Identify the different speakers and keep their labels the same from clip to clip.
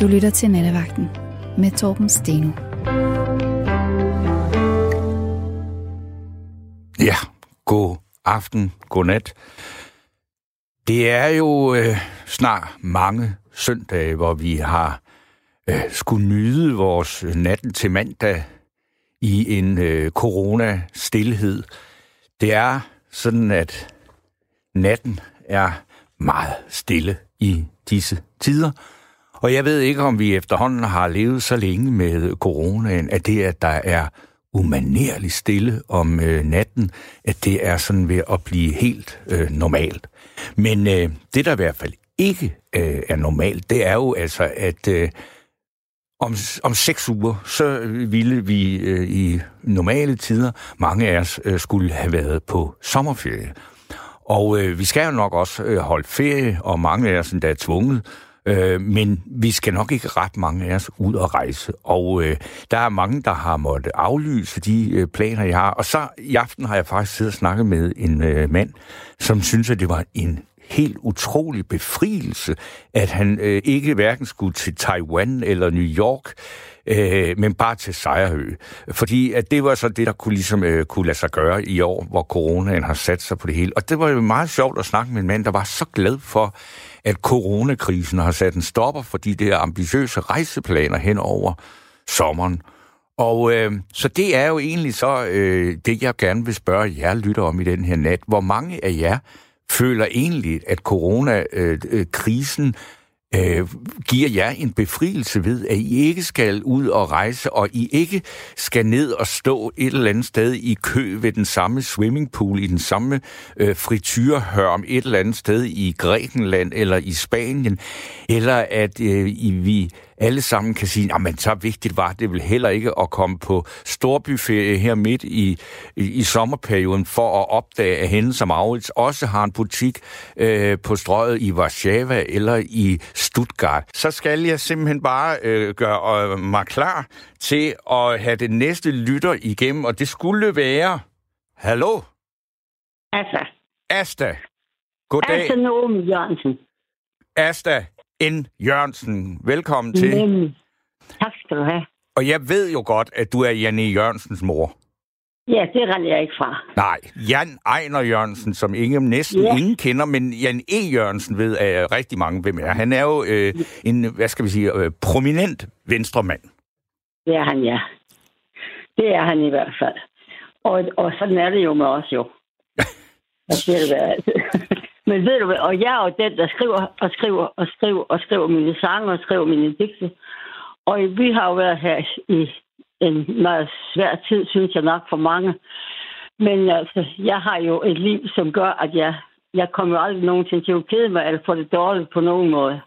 Speaker 1: Du lytter til Nattevagten med Torben Steno.
Speaker 2: Ja, god aften, god nat. Det er jo øh, snart mange søndage, hvor vi har øh, skulle nyde vores natten til mandag i en øh, corona-stilhed. Det er sådan, at natten er meget stille i disse tider. Og jeg ved ikke, om vi efterhånden har levet så længe med coronaen, at det, at der er umanerligt stille om øh, natten, at det er sådan ved at blive helt øh, normalt. Men øh, det, der i hvert fald ikke øh, er normalt, det er jo altså, at øh, om, om seks uger, så ville vi øh, i normale tider, mange af os øh, skulle have været på sommerferie. Og øh, vi skal jo nok også øh, holde ferie, og mange af os endda er tvunget. Øh, men vi skal nok ikke ret mange af os ud og rejse. Og øh, der er mange, der har måttet aflyse de øh, planer, jeg har. Og så i aften har jeg faktisk siddet og snakket med en øh, mand, som synes, at det var en helt utrolig befrielse, at han øh, ikke hverken skulle til Taiwan eller New York, øh, men bare til Sejrhø. Fordi at det var så det, der kunne, ligesom, øh, kunne lade sig gøre i år, hvor coronaen har sat sig på det hele. Og det var jo meget sjovt at snakke med en mand, der var så glad for, at coronakrisen har sat en stopper for de der ambitiøse rejseplaner hen over sommeren. Og øh, så det er jo egentlig så øh, det, jeg gerne vil spørge jer lytter om i den her nat. Hvor mange af jer føler egentlig, at coronakrisen øh, øh, Øh, giver jer en befrielse ved, at I ikke skal ud og rejse, og I ikke skal ned og stå et eller andet sted i kø ved den samme swimmingpool, i den samme øh, om et eller andet sted i Grækenland eller i Spanien, eller at øh, I, vi alle sammen kan sige, at så vigtigt var det vel heller ikke at komme på storbyferie her midt i, i, i sommerperioden for at opdage, at hende som Aarhus også har en butik øh, på strøget i Warszawa eller i Stuttgart. Så skal jeg simpelthen bare øh, gøre øh, mig klar til at have det næste lytter igennem, og det skulle være... Hallo?
Speaker 3: Asta.
Speaker 2: Asta. Goddag.
Speaker 3: Asta Noem Jørgensen.
Speaker 2: Asta, N. Jørgensen. Velkommen til.
Speaker 3: Nemlig. Tak skal du have.
Speaker 2: Og jeg ved jo godt, at du er Janne Jørgensens mor.
Speaker 3: Ja, det render jeg ikke fra.
Speaker 2: Nej, Jan Ejner Jørgensen, som ingen, næsten
Speaker 3: Ja.
Speaker 2: ingen kender, men Jan E. Jørgensen ved at rigtig mange, hvem er. Han er jo øh, en, hvad skal vi sige, øh, prominent venstremand.
Speaker 3: Det er han, ja. Det er han i hvert fald. Og, og sådan er det jo med os jo. Det er det altid. Men ved du hvad, og jeg er jo den, der skriver og skriver og skriver og skriver mine sange og skriver mine digte. Og vi har jo været her i en meget svær tid, synes jeg nok for mange. Men altså, jeg har jo et liv, som gør, at jeg, jeg kommer jo aldrig nogensinde til at kede mig eller få det dårligt på nogen måde.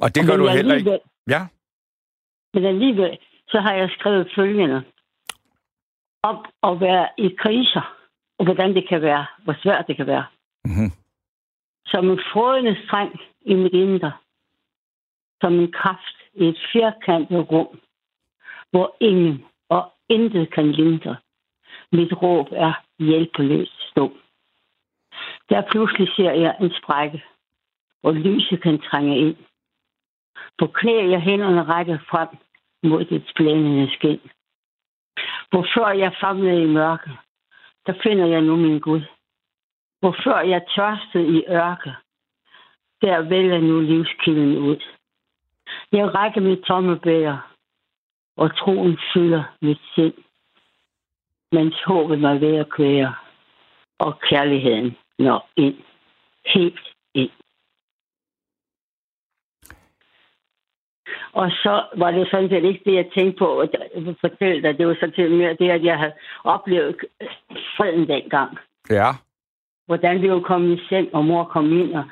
Speaker 2: Og det gør
Speaker 3: Men
Speaker 2: du heller ikke. Ja,
Speaker 3: Men alligevel, så har jeg skrevet følgende. Om at være i kriser, og hvordan det kan være, hvor svært det kan være
Speaker 2: mm-hmm.
Speaker 3: Som en frådende streng i mit indre. Som en kraft i et firkantet rum, hvor ingen og intet kan lindre. Mit råb er hjælpeløst stå. Der pludselig ser jeg en sprække, hvor lyset kan trænge ind. På knæ jeg hænderne rækker frem mod det blændende skin. Hvor før jeg famlede i mørke, der finder jeg nu min Gud. Hvor før jeg tørstede i ørke, der vælger nu livskilden ud. Jeg rækker mit tomme bæger, og troen fylder mit sind, mens håbet mig ved at kvære, og kærligheden når ind, helt ind. Og så var det sådan set ikke det, jeg tænkte på at jeg vil fortælle dig. Det var sådan set mere det, at jeg havde oplevet freden dengang.
Speaker 2: Ja,
Speaker 3: Hvordan vi var kommet i seng, og mor kom ind, og,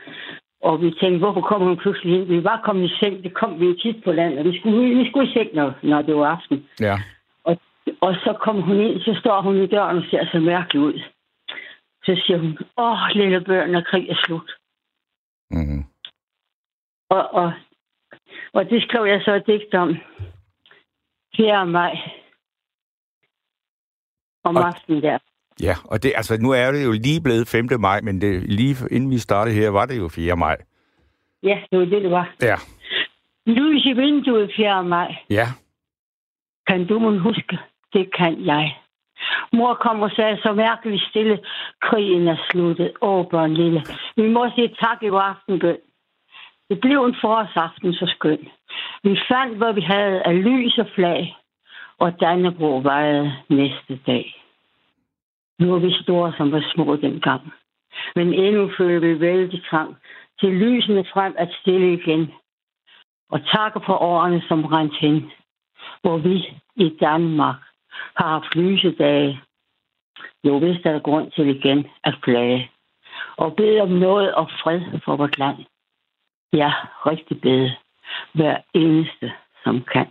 Speaker 3: og vi tænkte, hvorfor kom hun pludselig ind? Vi var kommet i seng, det kom vi jo tit på landet. Vi skulle, vi skulle i seng, når, når det var aften.
Speaker 2: ja.
Speaker 3: Og, og så kom hun ind, så står hun i døren og ser så mærkelig ud. Så siger hun, åh, lille børn, når krig er slut.
Speaker 2: Mm-hmm.
Speaker 3: Og, og, og det skrev jeg så et digt om. 4. maj. Om
Speaker 2: Og-
Speaker 3: aftenen der.
Speaker 2: Ja, og det, altså, nu er det jo lige blevet 5. maj, men det, lige inden vi startede her, var det jo 4. maj.
Speaker 3: Ja, det var det, det var.
Speaker 2: Ja.
Speaker 3: Lys i vinduet 4. maj.
Speaker 2: Ja.
Speaker 3: Kan du må huske? Det kan jeg. Mor kom og sagde så mærkeligt stille. Krigen er sluttet. Åh, børn lille. Vi må sige tak i aftenbøn. Det blev en forårsaften så skøn. Vi fandt, hvad vi havde af lys og flag, og Dannebro vejede næste dag. Nu er vi store, som var små dengang. Men endnu føler vi vældig trang til lysene frem at stille igen. Og takke for årene, som rent hen, hvor vi i Danmark har haft lysedage. Jo, hvis der er grund til igen at klage. Og bede om noget og fred for vores land. Ja, rigtig bede. Hver eneste, som kan.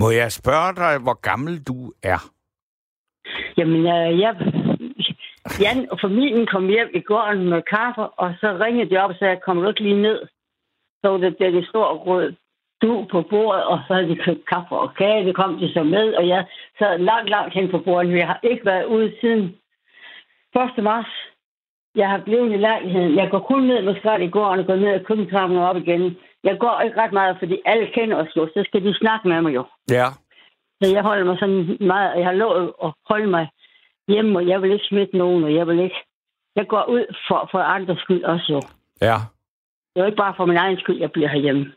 Speaker 2: Må jeg spørge dig, hvor gammel du er?
Speaker 3: Jamen, jeg, jeg Jan og familien kom hjem i går med kaffe, og så ringede de op og sagde, kom du ikke lige ned? Så var det, den stor rød du på bordet, og så havde de købt kaffe og kage. Det kom de så med, og jeg sad langt, langt hen på bordet. Jeg har ikke været ude siden 1. marts. Jeg har blevet i lejligheden. Jeg går kun ned med skrald i går, og går ned og køkkentrappen op igen. Jeg går ikke ret meget, fordi alle kender os jo. Så skal de snakke med mig jo.
Speaker 2: Ja.
Speaker 3: Så jeg holder mig sådan meget. Jeg har lovet at holde mig hjemme, og jeg vil ikke smitte nogen, og jeg vil ikke... Jeg går ud for, for andres skyld også jo.
Speaker 2: Ja.
Speaker 3: Det er jo ikke bare for min egen skyld, jeg bliver herhjemme.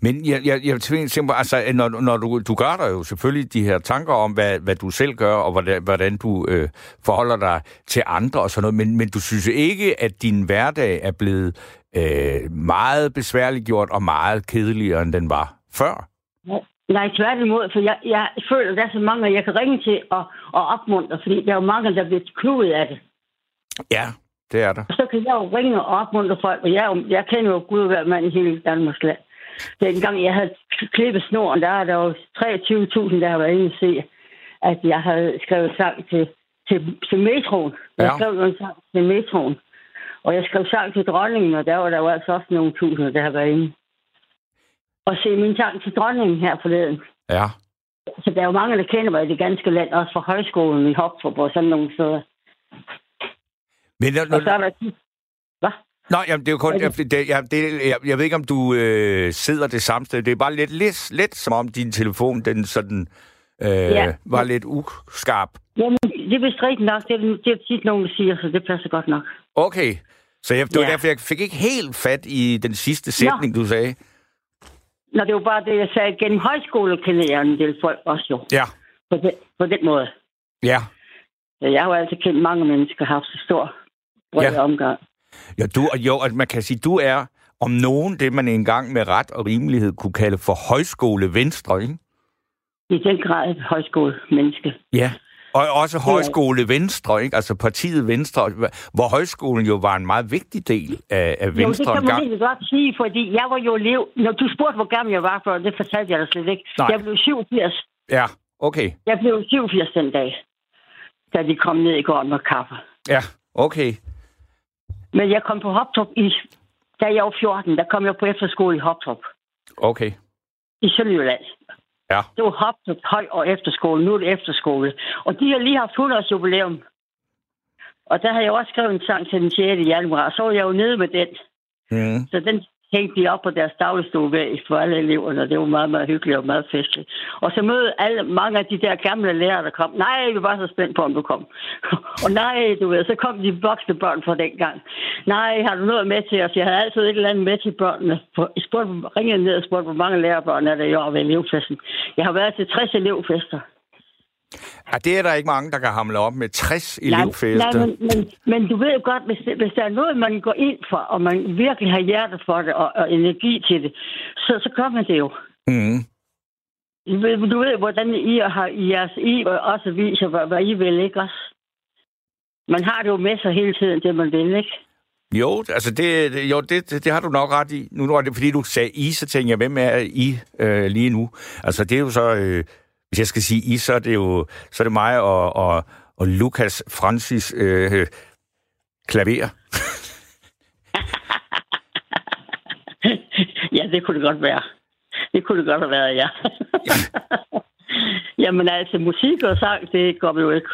Speaker 2: Men jeg, jeg, jeg tænker, altså, når, når du, du gør dig jo selvfølgelig de her tanker om, hvad, hvad du selv gør, og hvordan, hvordan du øh, forholder dig til andre og sådan noget, men, men du synes ikke, at din hverdag er blevet øh, meget besværligt gjort og meget kedeligere, end den var før?
Speaker 3: Nej, tværtimod, for jeg, jeg føler, at der er så mange, jeg kan ringe til og, og opmuntre, fordi der er jo mange, der bliver kludet af det.
Speaker 2: Ja, det er der.
Speaker 3: Og så kan jeg jo ringe og opmuntre folk, og jeg, jeg kender jo Gud hver mand i hele Danmarks land. Dengang jeg havde klippet snoren, der er der jo 23.000, der har været inde og se, at jeg havde skrevet sang til, til, til metroen. Jeg ja. skrev en sang til metroen. Og jeg skrev sang til dronningen, og der var der jo altså også nogle tusinder, der har været inde. Og se min sang til dronningen her forleden.
Speaker 2: Ja.
Speaker 3: Så der er jo mange, der kender mig i det ganske land, også fra højskolen i Hoptrup og sådan nogle steder.
Speaker 2: Men når,
Speaker 3: og så er der... Hvad?
Speaker 2: Nå, jamen, det er jo kun... Jeg, det, jeg, det, jeg, jeg ved ikke, om du øh, sidder det samme sted. Det er bare lidt, lidt, lidt som om din telefon, den sådan... Øh, ja. var lidt uskarp.
Speaker 3: Jamen, det er vist rigtigt nok. Det er, det er tit nogen, der siger, så det passer godt nok.
Speaker 2: Okay. Så jeg, det var ja. derfor, jeg fik ikke helt fat i den sidste sætning, Nå. du sagde.
Speaker 3: Nå, det var bare det, jeg sagde. Gennem højskole kender jeg en del folk også jo.
Speaker 2: Ja.
Speaker 3: På den, på den måde.
Speaker 2: Ja.
Speaker 3: Jeg har jo altid kendt mange mennesker, haft så stor bred ja. omgang.
Speaker 2: Ja, du, jo, at man kan sige, du er om nogen det, man engang med ret og rimelighed kunne kalde for højskole venstre, ikke?
Speaker 3: I den grad et højskole menneske.
Speaker 2: Ja, og også højskole Venstre, ikke? altså partiet Venstre, hvor højskolen jo var en meget vigtig del af, af Venstre.
Speaker 3: Jo, det kan man ikke godt sige, fordi jeg var jo elev. Når du spurgte, hvor gammel jeg var for, det fortalte jeg dig slet ikke. Nej. Jeg blev 87.
Speaker 2: Ja, okay.
Speaker 3: Jeg blev 87 den dag, da de kom ned i går med kaffe.
Speaker 2: Ja, okay.
Speaker 3: Men jeg kom på Hoptrup i... Da jeg var 14, der kom jeg på efterskole i Hoptrup.
Speaker 2: Okay.
Speaker 3: I Sønderjylland.
Speaker 2: Ja.
Speaker 3: Det var Hoptrup Høj og efterskole. Nu er det efterskole. Og de har lige haft 100 års jubilæum. Og der har jeg også skrevet en sang til den 6. januar. Så var jeg jo nede med den. Mm. Så den hængte de op på deres dagligstue for alle eleverne, og det var meget, meget hyggeligt og meget festligt. Og så mødte alle, mange af de der gamle lærere, der kom. Nej, vi var så spændt på, om du kom. og nej, du ved, så kom de voksne børn fra dengang. Nej, har du noget med til os? Jeg havde altid et eller andet med til børnene. Jeg spurgte, ringede ned og spurgte, hvor mange lærerbørn er der i år ved elevfesten. Jeg har været til 60 elevfester.
Speaker 2: Ja, det er der ikke mange, der kan hamle op med 60 elevfester.
Speaker 3: Nej, men, men, men du ved jo godt, hvis, det, hvis der er noget, man går ind for, og man virkelig har hjerte for det, og, og energi til det, så, så gør man det jo.
Speaker 2: Mm.
Speaker 3: Du ved, hvordan I har i jeres I også viser, hvad, hvad I vil, ikke også? Man har det jo med sig hele tiden, det man vil, ikke?
Speaker 2: Jo, altså det, jo, det, det, det har du nok ret i. Nu er det, fordi du sagde I, så tænker jeg, hvem er I øh, lige nu? Altså det er jo så øh, hvis jeg skal sige I, så er det jo så er det mig og, og, og Lukas Francis øh, klaver.
Speaker 3: ja, det kunne det godt være. Det kunne det godt have været, ja. Jamen altså, musik og sang, det går vi jo ikke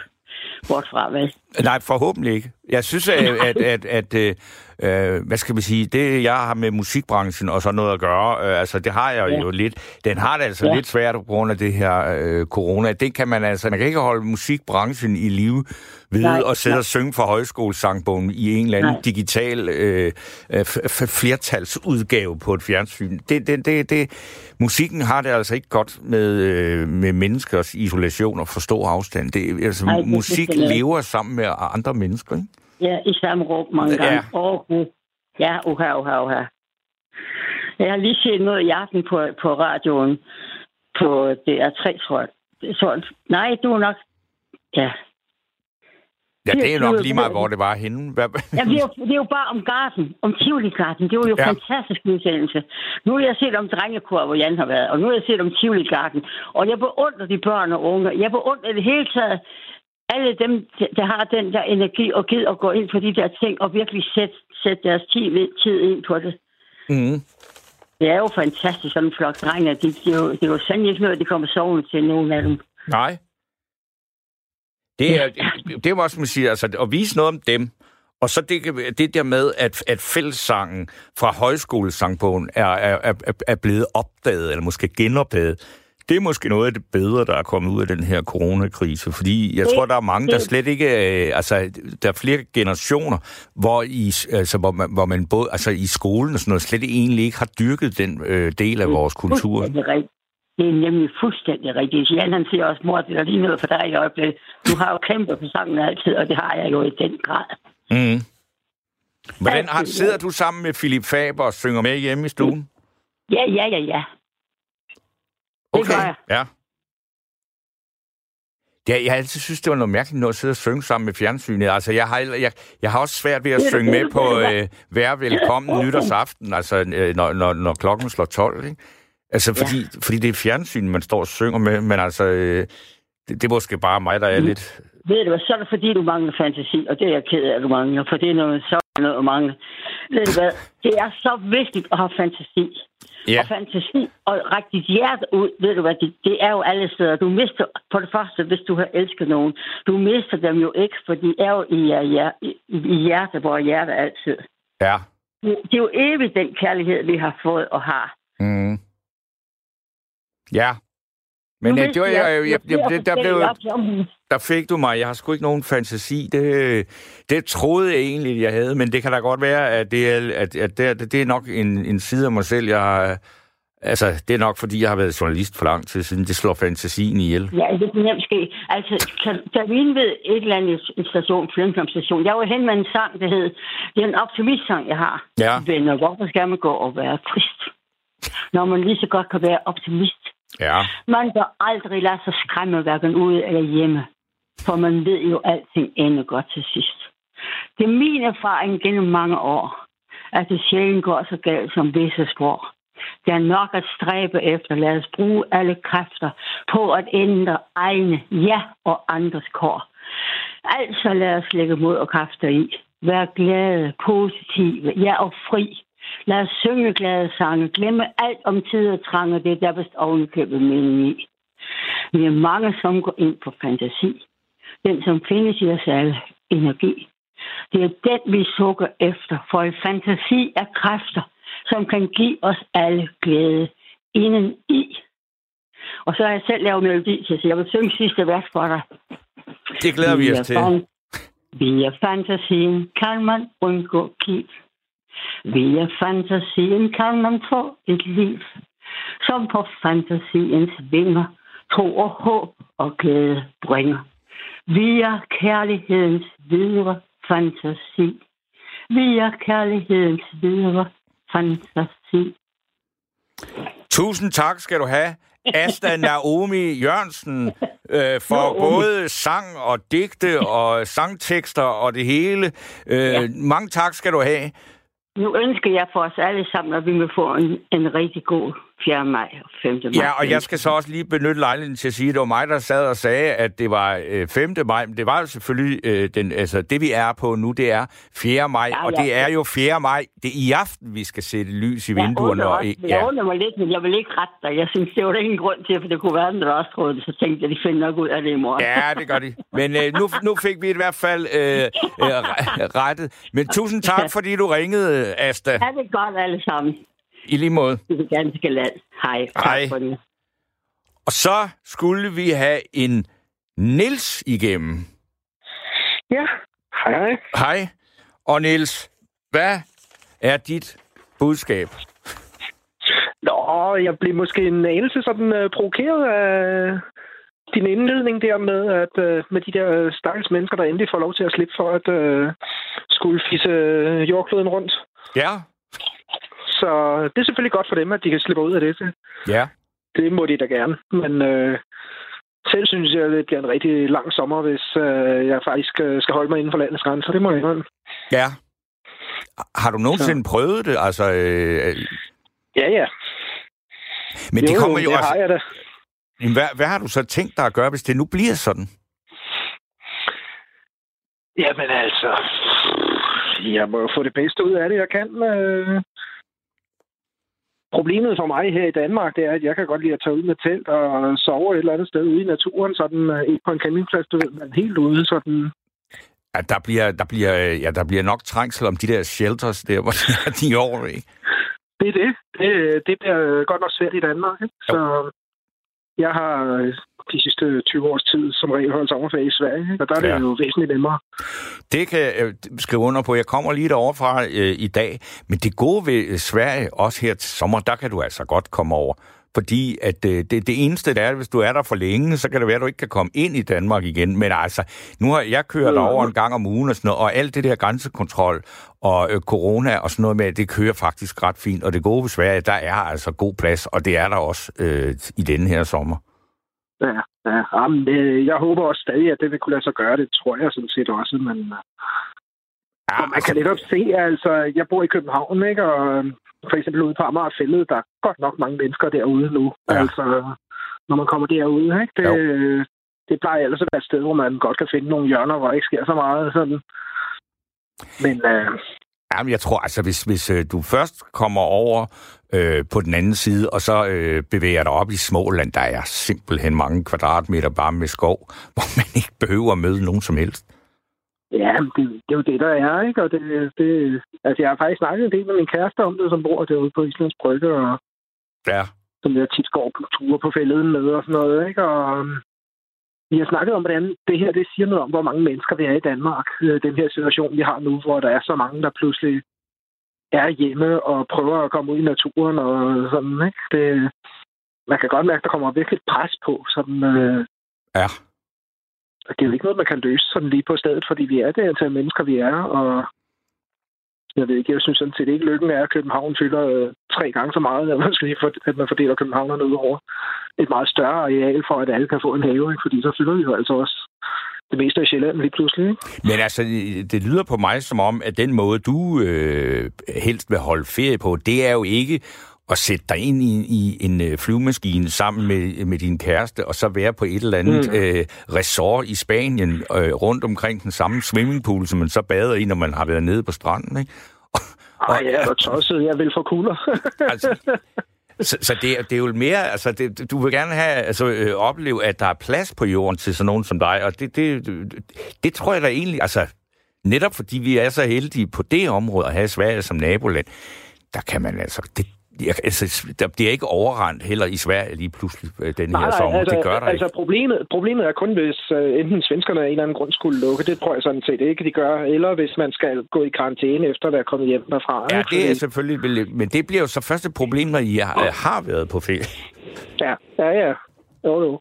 Speaker 3: bort fra, vel?
Speaker 2: Nej, forhåbentlig ikke. Jeg synes, at, at, at, at, at øh, hvad skal man sige, det jeg har med musikbranchen og så noget at gøre, øh, altså det har jeg ja. jo lidt, den har det altså ja. lidt svært på grund af det her øh, corona. Det kan man altså, man kan ikke holde musikbranchen i live ved nej, at sidde nej. og synge for højskolesangbogen i en eller anden nej. digital øh, flertalsudgave på et fjernsyn. Det, det, det, det, musikken har det altså ikke godt med, øh, med menneskers isolation og for stor afstand. Det, altså, nej, det, musik det, det, lever sammen med andre mennesker, ikke?
Speaker 3: Ja, i samme rum mange gange. Ja. Oh, ja, uha, uha, uha. Jeg har lige set noget i aften på, på radioen på DR3, tror jeg. Så, nej, du er nok... Ja,
Speaker 2: Ja, det er nok lige meget, hvor det var henne.
Speaker 3: ja, det er, jo, det er jo bare om garden, om Tivoli-garden. Det var jo ja. fantastisk udsendelse. Nu har jeg set om drengekor, hvor Jan har været, og nu har jeg set om Tivoli-garden. Og jeg beundrer de børn og unge. Jeg beundrer det hele taget alle dem, der har den der energi og gider at gå ind på de der ting og virkelig sætte, sætte deres tid, tid ind på det.
Speaker 2: Mm.
Speaker 3: Det er jo fantastisk, sådan en flok drenge. Det, det, er jo, det er jo sandelig ikke noget, de kommer sovende til, nogen af dem.
Speaker 2: Nej. Det er, det er også, man siger, altså, at vise noget om dem, og så det, det der med, at, at fællessangen fra højskolesangbogen er, er, er, er blevet opdaget, eller måske genopdaget, det er måske noget af det bedre, der er kommet ud af den her coronakrise, fordi jeg det, tror, der er mange, der slet ikke... Øh, altså, der er flere generationer, hvor, i, altså, hvor, man, hvor man både altså, i skolen og sådan noget, slet egentlig ikke har dyrket den øh, del af vores kultur.
Speaker 3: Er. Det er nemlig fuldstændig rigtigt. Jan han siger også, mor, det er lige noget for dig i øjeblikket. Du har jo kæmpet for sangen altid, og det har jeg jo i den grad.
Speaker 2: Mm. Hvordan har, sidder du sammen med Philip Faber og synger med hjemme i stuen?
Speaker 3: Ja, ja, ja, ja.
Speaker 2: Okay. Det gør jeg. Ja. Ja, jeg har altid synes, det var noget mærkeligt noget at sidde og synge sammen med fjernsynet. Altså, jeg har, jeg, jeg har også svært ved at synge med på øh, Vær velkommen nytårsaften, altså øh, når, når, når klokken slår 12, ikke? Altså, fordi, ja. fordi det er fjernsyn, man står og synger med, men altså, øh, det, det er måske bare mig, der er mm. lidt...
Speaker 3: Ved du hvad, så er det fordi, du mangler fantasi, og det er jeg ked af, at du mangler, for det er noget, så noget at mangle. Ved du hvad, det er så vigtigt at have fantasi. Ja. Og fantasi og række dit hjerte ud, ved du hvad, det, det er jo alle steder. Du mister, på det første, hvis du har elsket nogen, du mister dem jo ikke, for de er jo i, i, i hjertet, hvor hjertet altid.
Speaker 2: Ja.
Speaker 3: Det, det er jo evigt den kærlighed, vi har fået og har.
Speaker 2: Mm. Ja. Men det var, jeg, jeg, jeg, jeg, der, blev, der fik du mig. Jeg har sgu ikke nogen fantasi. Det, det troede jeg egentlig, jeg havde, men det kan da godt være, at det er, at, at det, det er nok en, en side af mig selv, jeg har... Altså, det er nok, fordi jeg har været journalist for lang tid siden. Det slår fantasien ihjel.
Speaker 3: Ja, det kan nemt ske. Altså, vi ved et eller andet station, Flønkam station, jeg var hen med en sang, der hed, det er en optimistsang, jeg har.
Speaker 2: Ja.
Speaker 3: Venner, hvorfor skal man gå og være trist? Når man lige så godt kan være optimist.
Speaker 2: Ja.
Speaker 3: Man bør aldrig lade sig skræmme hverken ude eller hjemme, for man ved jo, at alting ender godt til sidst. Det er min erfaring gennem mange år, at det sjældent går så galt som visse spor. Det er nok at stræbe efter. Lad os bruge alle kræfter på at ændre egne ja og andres kår. Altså lad os lægge mod og kræfter i. Vær glade, positive, ja og fri. Lad os synge glade sange. Glemme alt om tid og trang, og det er der vist ovenikøbet mening i. Vi er mange, som går ind på fantasi. Den, som findes i os alle, energi. Det er den, vi sukker efter, for en fantasi er kræfter, som kan give os alle glæde inden i. Og så har jeg selv lavet melodi til, så jeg vil synge sidste vers for dig.
Speaker 2: Det glæder vi os til.
Speaker 3: Via fantasien kan man undgå krig. Via fantasien kan man få et liv, som på fantasiens vinger tro og håb og glæde bringer. Via kærlighedens videre fantasi. Via kærlighedens videre fantasi.
Speaker 2: Tusind tak skal du have, Asta Naomi Jørgensen, øh, for Naomi. både sang og digte og sangtekster og det hele. Øh, ja. Mange tak skal du have
Speaker 3: nu ønsker jeg for os alle sammen, at vi må få en, en rigtig god 4. maj og 5. maj.
Speaker 2: Ja, og jeg skal så også lige benytte lejligheden til at sige, at det var mig, der sad og sagde, at det var 5. Øh, maj, men det var jo selvfølgelig, øh, den, altså det vi er på nu, det er 4. maj, ja, ja. og det er jo 4. maj, det er i aften, vi skal sætte lys i vinduerne.
Speaker 3: Jeg
Speaker 2: og,
Speaker 3: ja. jeg undrer mig lidt, men jeg vil ikke rette dig. Jeg synes, det var der ingen grund til, for det kunne være, der også troede det, så tænkte jeg, at de finder nok ud af det i morgen.
Speaker 2: Ja, det gør de. Men øh, nu, nu fik vi i hvert fald øh, øh, rettet. Men tusind tak, fordi du ringede, Asta.
Speaker 3: Ja, det godt alle sammen.
Speaker 2: I lige måde.
Speaker 3: Det er ganske land. Hej.
Speaker 2: Hej. Og så skulle vi have en Nils igennem.
Speaker 4: Ja, hej hej.
Speaker 2: Hej. Og Nils, hvad er dit budskab?
Speaker 4: Nå, jeg blev måske en anelse sådan uh, provokeret af din indledning der med, at uh, med de der stakkels mennesker, der endelig får lov til at slippe for at uh, skulle fisse jordkloden rundt.
Speaker 2: Ja.
Speaker 4: Så det er selvfølgelig godt for dem, at de kan slippe ud af det.
Speaker 2: Ja.
Speaker 4: Det må de da gerne. Men øh, selv synes jeg, at det bliver en rigtig lang sommer, hvis øh, jeg faktisk skal holde mig inden for landets grænser. Det må jeg indrømme.
Speaker 2: Ja. Har du nogensinde Så. prøvet det? Altså, øh...
Speaker 4: Ja, ja.
Speaker 2: Men jo, det kommer jo
Speaker 4: det
Speaker 2: også...
Speaker 4: har jeg da.
Speaker 2: Hvad, hvad har du så tænkt dig at gøre, hvis det nu bliver sådan?
Speaker 4: Jamen altså, jeg må jo få det bedste ud af det, jeg kan. Øh, Problemet for mig her i Danmark, det er, at jeg kan godt lide at tage ud med telt og sove et eller andet sted ude i naturen, sådan uh, ikke på en campingplads, du ved, men helt ude, sådan...
Speaker 2: Ja, der bliver, der bliver, ja, der bliver nok trængsel om de der shelters der, hvor de er over, ikke?
Speaker 4: Det er det. det. Det bliver godt nok svært i Danmark, ikke? Så jeg har de sidste 20 års tid som regel holdt sommerferie i Sverige, og der er det ja. jo væsentligt nemmere.
Speaker 2: Det kan jeg skrive under på. Jeg kommer lige derovre fra øh, i dag, men det gode ved Sverige, også her til sommer, der kan du altså godt komme over. Fordi at øh, det, det eneste, der er, hvis du er der for længe, så kan det være, at du ikke kan komme ind i Danmark igen. Men altså, nu har jeg kørt mm. over en gang om ugen og sådan noget, og alt det der grænsekontrol og øh, corona og sådan noget med, det kører faktisk ret fint. Og det gode ved Sverige, der er altså god plads, og det er der også øh, i denne her sommer.
Speaker 4: Ja, ja. Jamen, øh, jeg håber også stadig, at det vil kunne lade sig gøre. Det tror jeg sådan set også, men... Ja, man kan netop se, altså, jeg bor i København, ikke? Og øh, for eksempel ude på Amagerfældet, der er godt nok mange mennesker derude nu. Ja. Altså, når man kommer derude, ikke? Det, jo. det plejer ellers at være et sted, hvor man godt kan finde nogle hjørner, hvor der ikke sker så meget. Sådan. Men øh,
Speaker 2: Jamen, jeg tror, altså, hvis, hvis øh, du først kommer over øh, på den anden side, og så øh, bevæger dig op i Småland, der er simpelthen mange kvadratmeter bare med skov, hvor man ikke behøver at møde nogen som helst.
Speaker 4: Ja, det, det er jo det, der er, ikke? Og det, det, altså, jeg har faktisk snakket en del med min kæreste om det, som bor derude på Islands Brygge, og
Speaker 2: ja.
Speaker 4: som jeg tit går på ture på fælleden med og sådan noget, ikke? Og vi har snakket om, hvordan det her det siger noget om, hvor mange mennesker vi er i Danmark. Øh, den her situation, vi har nu, hvor der er så mange, der pludselig er hjemme og prøver at komme ud i naturen og sådan, ikke? Det, man kan godt mærke, at der kommer virkelig pres på. Sådan, øh,
Speaker 2: ja.
Speaker 4: Det er jo ikke noget, man kan løse sådan lige på stedet, fordi vi er det antal mennesker, vi er, og jeg ved ikke, jeg synes sådan set ikke, lykken er, at København fylder øh, tre gange så meget, at man, skal, at man fordeler Københavnerne ud over et meget større areal, for at alle kan få en have, ikke? fordi så fylder vi jo altså også det meste af Sjælland lige pludselig. Ikke?
Speaker 2: Men altså, det lyder på mig som om, at den måde, du øh, helst vil holde ferie på, det er jo ikke at sætte dig ind i, i en øh, flyvemaskine sammen med, med din kæreste, og så være på et eller andet mm. øh, resort i Spanien, øh, rundt omkring den samme swimmingpool, som man så bader i, når man har været nede på stranden, ikke?
Speaker 4: Ej, jeg er tosset. Jeg vil få kugler. altså,
Speaker 2: så, så det, det er jo mere, altså det, du vil gerne have, altså øh, opleve, at der er plads på jorden til sådan nogen som dig, og det, det, det, det tror jeg da egentlig, altså netop fordi vi er så heldige på det område at have Sverige som naboland, der kan man altså, det, jeg, altså, der bliver ikke overrendt heller i Sverige lige pludselig øh, den nej, her sommer.
Speaker 4: Altså,
Speaker 2: det gør der
Speaker 4: altså,
Speaker 2: ikke.
Speaker 4: Problemet, problemet er kun, hvis uh, enten svenskerne af en eller anden grund skulle lukke. Det tror jeg sådan set ikke, de gør. Eller hvis man skal gå i karantæne efter at være kommet hjem derfra.
Speaker 2: Ja, det er selvfølgelig... Men det bliver jo så første problem, når I har, har været på ferie.
Speaker 4: Ja, ja, ja. Jo, jo.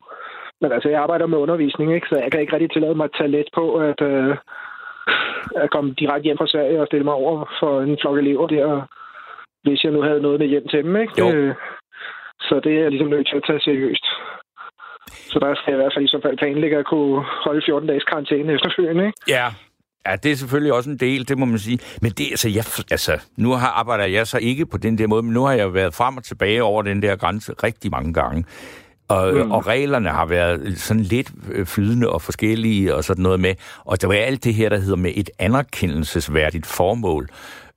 Speaker 4: Men altså, jeg arbejder med undervisning, ikke? så jeg kan ikke rigtig tillade mig at tage let på, at, uh, at komme direkte hjem fra Sverige og stille mig over for en flok elever der hvis jeg nu havde noget med hjem til dem. Ikke?
Speaker 2: Jo.
Speaker 4: Øh, så det er jeg ligesom nødt til at tage seriøst. Så der skal jeg i hvert fald i så fald planlægge at kunne holde 14 dages karantæne efterfølgende. Ikke?
Speaker 2: Ja, Ja, det er selvfølgelig også en del, det må man sige. Men det, altså, jeg, altså, nu har arbejder jeg så ikke på den der måde, men nu har jeg været frem og tilbage over den der grænse rigtig mange gange. Og, mm. og reglerne har været sådan lidt øh, flydende og forskellige og sådan noget med. Og der var alt det her, der hedder med et anerkendelsesværdigt formål.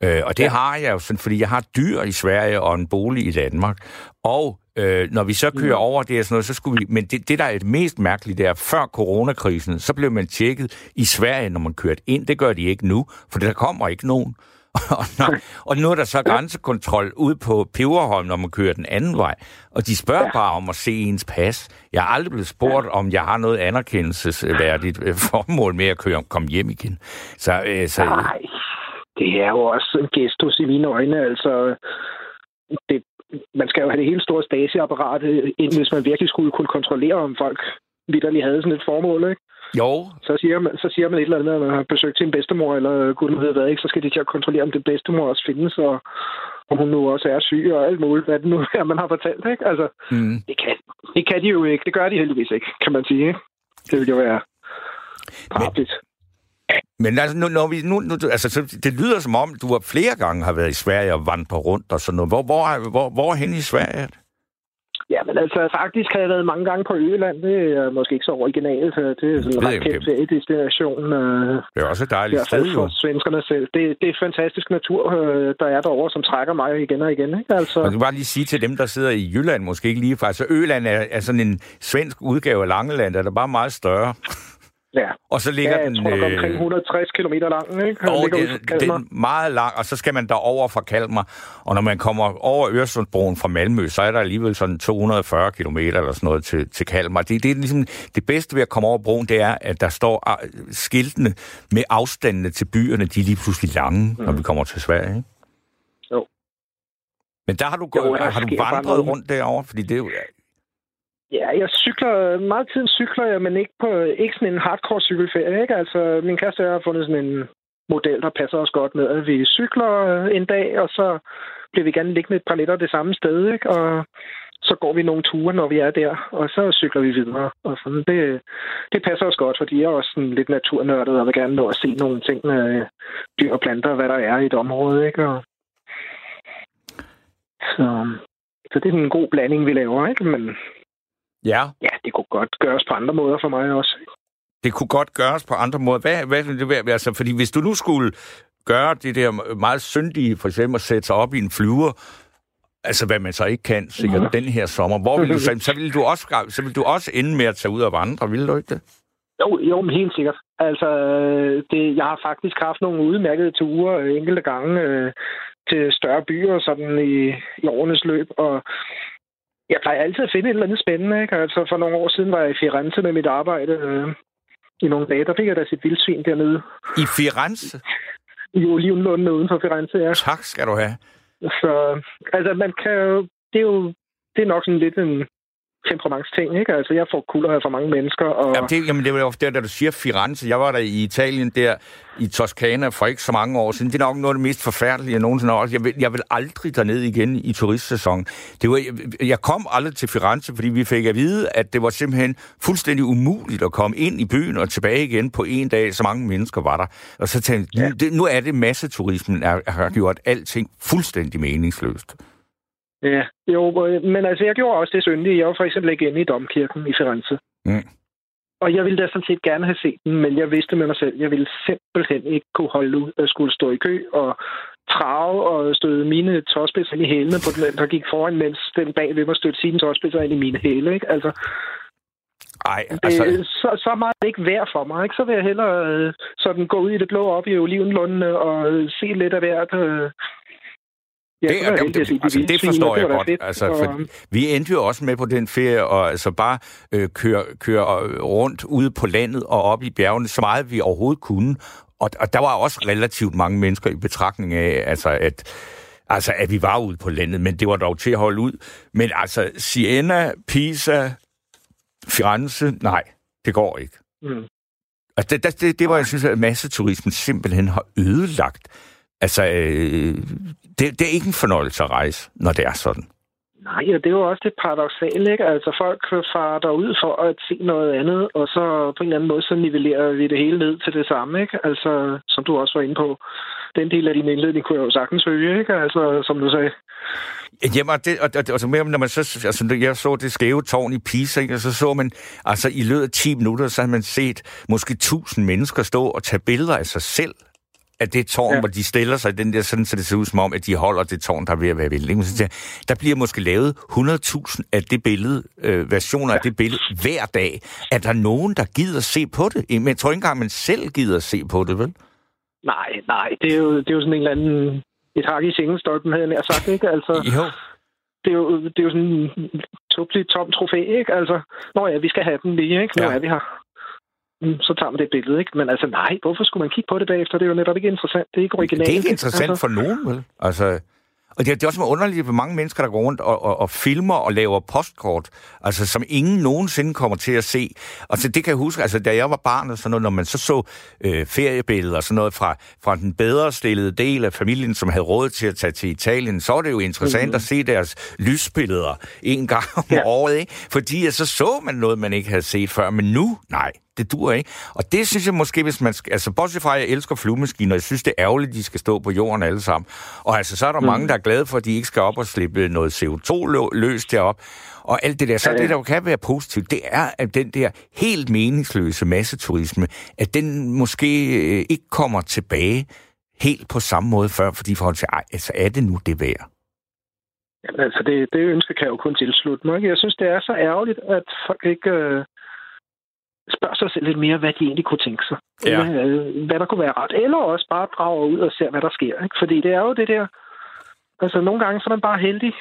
Speaker 2: Øh, og det ja. har jeg fordi jeg har dyr i Sverige og en bolig i Danmark. Og øh, når vi så kører mm. over det og sådan noget, så skulle vi... Men det, det, der er det mest mærkelige, det er, før coronakrisen, så blev man tjekket i Sverige, når man kørte ind. Det gør de ikke nu, for der kommer ikke nogen. og, når, og nu er der så grænsekontrol ud på Peberholm, når man kører den anden vej. Og de spørger ja. bare om at se ens pas. Jeg har aldrig blevet spurgt, ja. om jeg har noget anerkendelsesværdigt øh, formål med at køre komme hjem igen.
Speaker 4: Så, øh, så, Nej, det er jo også en gestus i mine øjne. Altså, det, man skal jo have det hele store Stasi-apparat, ind, hvis man virkelig skulle kunne kontrollere, om folk vidderligt havde sådan et formål, ikke?
Speaker 2: Jo.
Speaker 4: Så siger, man, så siger man et eller andet, at man har besøgt sin bedstemor, eller gud ved hvad, ikke? så skal de til at kontrollere, om det bedstemor også findes, og om hun nu også er syg, og alt muligt, hvad det nu er, man har fortalt. Ikke? Altså, mm. det, kan, det kan de jo ikke. Det gør de heldigvis ikke, kan man sige. Ikke? Det vil jo være drabligt.
Speaker 2: Men altså, nu, når vi, nu, nu, altså, så det lyder som om, du har flere gange har været i Sverige og vandret rundt og sådan noget. Hvor, hvor, hvor, hvor er henne i Sverige?
Speaker 4: Ja, men altså faktisk har jeg været mange gange på Øland. Det er måske ikke så originalt. Det er sådan en ret kendt feriedestination.
Speaker 2: Øh, det er også et dejligt sted,
Speaker 4: jo. For svenskerne selv. Det, det er fantastisk natur, øh, der er derovre, som trækker mig igen og igen. Ikke? Altså...
Speaker 2: Man kan bare lige sige til dem, der sidder i Jylland, måske ikke lige fra. Altså Øland er, er sådan en svensk udgave af Langeland, der er bare meget større.
Speaker 4: Ja.
Speaker 2: Og så ligger
Speaker 4: ja,
Speaker 2: den...
Speaker 4: Jeg tror, øh... omkring 160 km lang, ikke?
Speaker 2: Og det, den er meget lang, og så skal man derover fra Kalmar. Og når man kommer over Øresundsbroen fra Malmø, så er der alligevel sådan 240 km eller sådan noget til, til Kalmar. Det, det er ligesom det bedste ved at komme over broen, det er, at der står ah, skiltene med afstandene til byerne, de er lige pludselig lange, mm. når vi kommer til Sverige, ikke?
Speaker 4: Jo.
Speaker 2: Men der har du, jo, har du vandret rundt derovre? Fordi det er jo
Speaker 4: Ja, jeg cykler, meget tid cykler jeg, men ikke på ikke sådan en hardcore cykelferie. Ikke? Altså, min kæreste har fundet sådan en model, der passer os godt med, at vi cykler øh, en dag, og så bliver vi gerne liggende et par nætter det samme sted, ikke? og så går vi nogle ture, når vi er der, og så cykler vi videre. Og sådan. Det, det passer os godt, fordi jeg er også sådan lidt naturnørdet, og vil gerne nå at se nogle ting med øh, dyr og planter, hvad der er i et område. Ikke? Og så, så det er en god blanding, vi laver, ikke? Men
Speaker 2: Ja.
Speaker 4: Ja, det kunne godt gøres på andre måder for mig også.
Speaker 2: Det kunne godt gøres på andre måder. Hvad, hvad det være? Altså, fordi hvis du nu skulle gøre det der meget syndige, for eksempel at sætte sig op i en flyver, altså hvad man så ikke kan, sikkert mm-hmm. den her sommer, hvor vil du så, så vil du også, så vil du også ende med at tage ud og vandre, vil du ikke det?
Speaker 4: Jo, jo, men helt sikkert. Altså, det, jeg har faktisk haft nogle udmærkede ture enkelte gange øh, til større byer sådan i, i årenes løb, og jeg plejer altid at finde et eller andet spændende. Ikke? Altså, for nogle år siden var jeg i Firenze med mit arbejde. Øh, I nogle dage, der fik jeg da sit vildsvin dernede.
Speaker 2: I Firenze?
Speaker 4: I Olivenlunden uden for Firenze, ja.
Speaker 2: Tak skal du have.
Speaker 4: Så, altså, man kan jo... Det er jo det er nok sådan lidt en temperamentsting, ikke? Altså, jeg får kulder af for mange mennesker. Og...
Speaker 2: Jamen, det, jamen, det var jo der, da du siger Firenze. Jeg var der i Italien, der i Toskana, for ikke så mange år siden. Det er nok noget af det mest forfærdelige, jeg nogensinde har jeg vil, jeg vil aldrig derned igen i turistsæsonen. Det var, jeg, jeg kom aldrig til Firenze, fordi vi fik at vide, at det var simpelthen fuldstændig umuligt at komme ind i byen og tilbage igen på en dag, så mange mennesker var der. Og så tænkte jeg, ja. nu, det, nu er det masseturismen, der har gjort alting fuldstændig meningsløst.
Speaker 4: Ja, jo, men altså, jeg gjorde også det syndige. Jeg var for eksempel ikke inde i domkirken i Firenze. Mm. Og jeg ville da sådan set gerne have set den, men jeg vidste med mig selv, jeg ville simpelthen ikke kunne holde ud at skulle stå i kø og trave og støde mine tårspidser ind i hælene på den, der gik foran, mens den bag ved mig stødte sine tårspidser ind i mine hæle. Ikke? Altså,
Speaker 2: ej, altså...
Speaker 4: Det, så, så meget er det ikke værd for mig. Ikke? Så vil jeg hellere øh, sådan gå ud i det blå op i olivenlundene og se lidt af hvert. Øh,
Speaker 2: Ja, det, det, det, det, altså, det forstår jeg godt. Fedt, altså, for, vi endte jo også med på den ferie og altså bare øh, køre, køre rundt ude på landet og op i bjergene, så meget vi overhovedet kunne. Og, og der var også relativt mange mennesker i betragtning af, altså, at, altså, at vi var ude på landet, men det var dog til at holde ud. Men altså, Siena, Pisa, Firenze, nej, det går ikke. Mm. Altså, det, det, det var, jeg synes, at masseturismen simpelthen har ødelagt Altså, øh, det, det er ikke en fornøjelse at rejse, når det er sådan.
Speaker 4: Nej, ja, det er jo også det paradoxale, ikke? Altså, folk farer derud for at se noget andet, og så på en eller anden måde, så nivellerer vi det hele ned til det samme, ikke? Altså, som du også var inde på. Den del af din indledning kunne jeg jo sagtens høre, ikke? Altså, som du sagde.
Speaker 2: Jamen, og, det, og, og, og, og når man så, altså, jeg så det skæve tårn i Pisa, ikke? og så så man, altså i løbet af 10 minutter, så har man set måske 1000 mennesker stå og tage billeder af sig selv at det tårn, ja. hvor de stiller sig, den der, sådan, så det ser ud som om, at de holder det tårn, der er ved at være vældig. Der bliver måske lavet 100.000 af det billede, øh, versioner ja. af det billede hver dag. Er der nogen, der gider se på det? Men jeg tror ikke engang, man selv gider se på det, vel?
Speaker 4: Nej, nej, det er jo, det er jo sådan en eller anden... Et hak i sengenstolpen, havde jeg nær sagt, ikke? Altså,
Speaker 2: jo.
Speaker 4: Det er jo, det er jo sådan en tåbelig tom trofæ, ikke? Altså, nå ja, vi skal have den lige, ikke? Nu ja. er vi her. Mm, så tager man det billede, ikke? Men altså nej, hvorfor skulle man kigge på det bagefter? Det er jo netop ikke interessant. Det er ikke originalt.
Speaker 2: Det er ikke interessant altså. for nogen, vel? Altså, og det, det er også underligt for mange mennesker, der går rundt og, og, og filmer og laver postkort, altså som ingen nogensinde kommer til at se. Altså det kan jeg huske, altså da jeg var barn og sådan noget, når man så så øh, feriebilleder og sådan noget fra, fra den bedre stillede del af familien, som havde råd til at tage til Italien, så var det jo interessant mm. at se deres lysbilleder en gang om ja. året, ikke? Fordi så så man noget, man ikke havde set før, men nu, nej, det dur ikke. Og det synes jeg måske, hvis man... Skal, altså, bortset fra, at jeg elsker flyvemaskiner, jeg synes, det er ærgerligt, at de skal stå på jorden alle sammen. Og altså, så er der mm. mange, der er glade for, at de ikke skal op og slippe noget CO2 løs derop. Og alt det der. Så ja, ja. det, der kan være positivt, det er, at den der helt meningsløse masseturisme, at den måske øh, ikke kommer tilbage helt på samme måde før, fordi folk siger, ej, altså er det nu det værd?
Speaker 4: Jamen, altså, det, det ønske kan jeg jo kun tilslutte mig. Jeg synes, det er så ærgerligt, at folk ikke øh, spørger sig selv lidt mere, hvad de egentlig kunne tænke sig. Ja. Hvad, øh, hvad der kunne være ret. Eller også bare drager ud og ser, hvad der sker. Ikke? Fordi det er jo det der... Altså, nogle gange så er man bare heldig.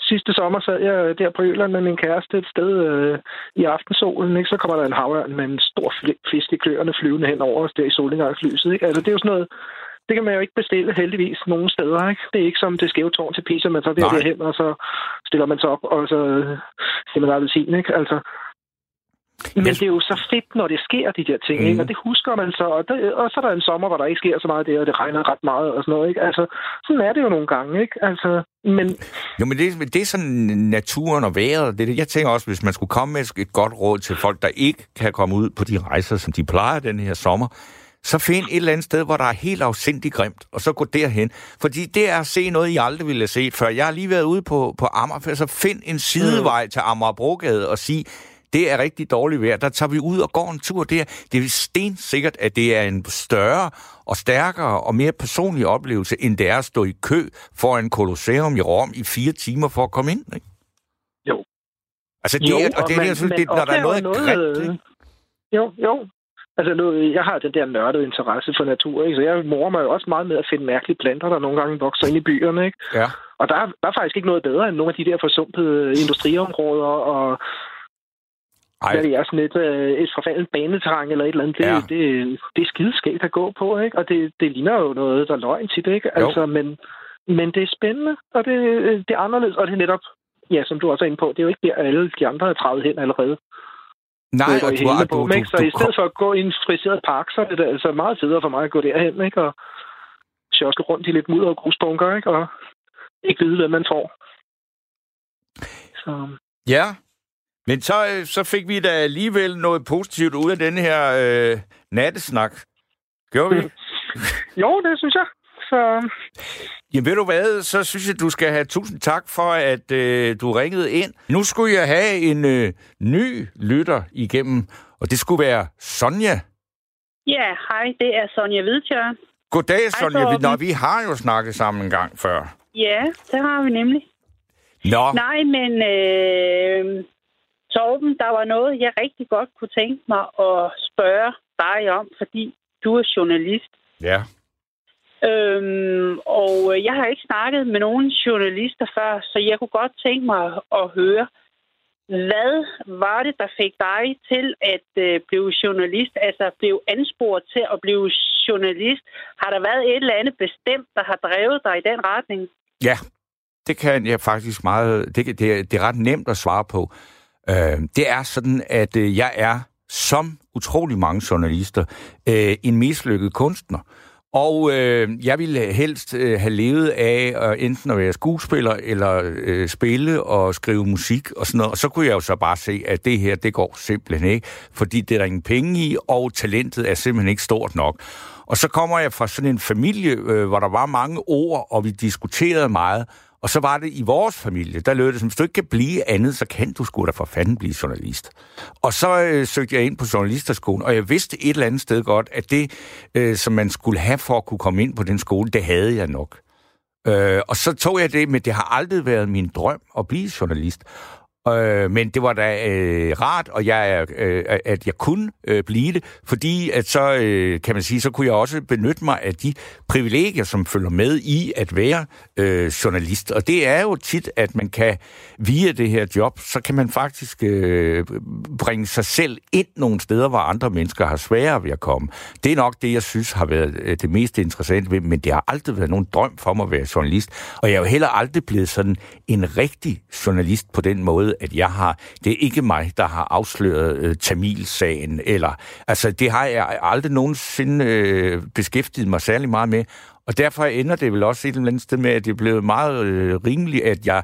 Speaker 4: Sidste sommer sad jeg der på Øland med min kæreste et sted øh, i aftensolen. Ikke? Så kommer der en havørn med en stor fisk i kløerne flyvende hen over os der i solnedgangslyset. Ikke? Altså, det er jo sådan noget... Det kan man jo ikke bestille heldigvis nogen steder. Ikke? Det er ikke som det skæve tårn til Pisa, man så der hen, og så stiller man sig op, og så siger man appelsin. Ikke? Altså, men det er jo så fedt, når det sker, de der ting, mm. ikke? og det husker man så. Og, det, og så er der en sommer, hvor der ikke sker så meget der, og det regner ret meget og sådan noget. Ikke? Altså, sådan er det jo nogle gange. Ikke? Altså, men...
Speaker 2: Jo, men det, det er sådan naturen og vejret. Det, jeg tænker også, hvis man skulle komme med et godt råd til folk, der ikke kan komme ud på de rejser, som de plejer den her sommer, så find et eller andet sted, hvor der er helt afsindigt grimt, og så gå derhen. Fordi det er at se noget, I aldrig ville have set før. Jeg har lige været ude på, på Amager, så find en sidevej mm. til Amagerbrogade og sige, det er rigtig dårligt vejr, der tager vi ud og går en tur der. Det er stensikkert, at det er en større og stærkere og mere personlig oplevelse, end det er at stå i kø for en kolosseum i Rom i fire timer for at komme ind, ikke?
Speaker 4: Jo.
Speaker 2: Altså, det jo, er, og det, er, men, det, når der er noget, noget grimt, ikke?
Speaker 4: Jo, jo. Altså, nu, jeg har den der nørdede interesse for natur, ikke? så jeg morer mig jo også meget med at finde mærkelige planter, der nogle gange vokser ind i byerne. Ikke?
Speaker 2: Ja.
Speaker 4: Og der, der er faktisk ikke noget bedre end nogle af de der forsumpede industriområder og ej. Hvad det er sådan et, øh, et forfaldet baneterræn eller et eller andet. Det, ja. det, det er skideskægt at gå på, ikke? Og det, det ligner jo noget, der er løgn til det, ikke? Altså, men, men det er spændende, og det, det er anderledes, og det er netop, ja, som du også er inde på, det er jo ikke der, alle de andre er træet hen allerede.
Speaker 2: Nej, og du, har,
Speaker 4: du, du, du, Så i stedet for at gå i en friseret park, så er det altså meget federe for mig at gå derhen, ikke? Og sjoske rundt i lidt mudder og grusbunker, ikke? Og ikke vide, hvad man får.
Speaker 2: Så. Ja, men så, øh, så fik vi da alligevel noget positivt ud af den her øh, nattesnak. Gjorde vi?
Speaker 4: jo, det synes jeg. Så...
Speaker 2: Jamen ved du hvad, så synes jeg, du skal have tusind tak for, at øh, du ringede ind. Nu skulle jeg have en øh, ny lytter igennem, og det skulle være Sonja.
Speaker 5: Ja, hej, det er Sonja Hvidtjør.
Speaker 2: Goddag, Sonja. Hej, Nå, vi har jo snakket sammen en gang før.
Speaker 5: Ja, det har vi nemlig.
Speaker 2: Nå.
Speaker 5: Nej, men øh, Torben, der var noget, jeg rigtig godt kunne tænke mig at spørge dig om, fordi du er journalist.
Speaker 2: Ja.
Speaker 5: Øhm, og jeg har ikke snakket med nogen journalister før, så jeg kunne godt tænke mig at høre, hvad var det, der fik dig til at øh, blive journalist, altså blive ansporet til at blive journalist? Har der været et eller andet bestemt, der har drevet dig i den retning?
Speaker 2: Ja, det kan jeg faktisk meget... Det, det, det er ret nemt at svare på. Øh, det er sådan, at øh, jeg er, som utrolig mange journalister, øh, en mislykket kunstner. Og øh, jeg ville helst øh, have levet af øh, enten at være skuespiller, eller øh, spille og skrive musik og sådan noget. Og så kunne jeg jo så bare se, at det her, det går simpelthen ikke, fordi det er der ingen penge i, og talentet er simpelthen ikke stort nok. Og så kommer jeg fra sådan en familie, øh, hvor der var mange ord, og vi diskuterede meget. Og så var det i vores familie, der lød det som, hvis du ikke kan blive andet, så kan du sgu da for fanden blive journalist. Og så øh, søgte jeg ind på journalisterskolen, og jeg vidste et eller andet sted godt, at det, øh, som man skulle have for at kunne komme ind på den skole, det havde jeg nok. Øh, og så tog jeg det, men det har aldrig været min drøm at blive journalist. Øh, men det var da øh, rart, og jeg, øh, at jeg kunne øh, blive det, fordi at så, øh, kan man sige, så kunne jeg også benytte mig af de privilegier, som følger med i at være øh, journalist. Og det er jo tit, at man kan, via det her job, så kan man faktisk øh, bringe sig selv ind nogle steder, hvor andre mennesker har sværere ved at komme. Det er nok det, jeg synes har været øh, det mest interessante ved, men det har aldrig været nogen drøm for mig at være journalist. Og jeg er jo heller aldrig blevet sådan en rigtig journalist på den måde, at jeg har, det er ikke mig, der har afsløret øh, Tamil-sagen, eller, altså det har jeg aldrig nogensinde øh, beskæftiget mig særlig meget med, og derfor ender det vel også et eller andet sted med, at det er blevet meget øh, rimeligt, at jeg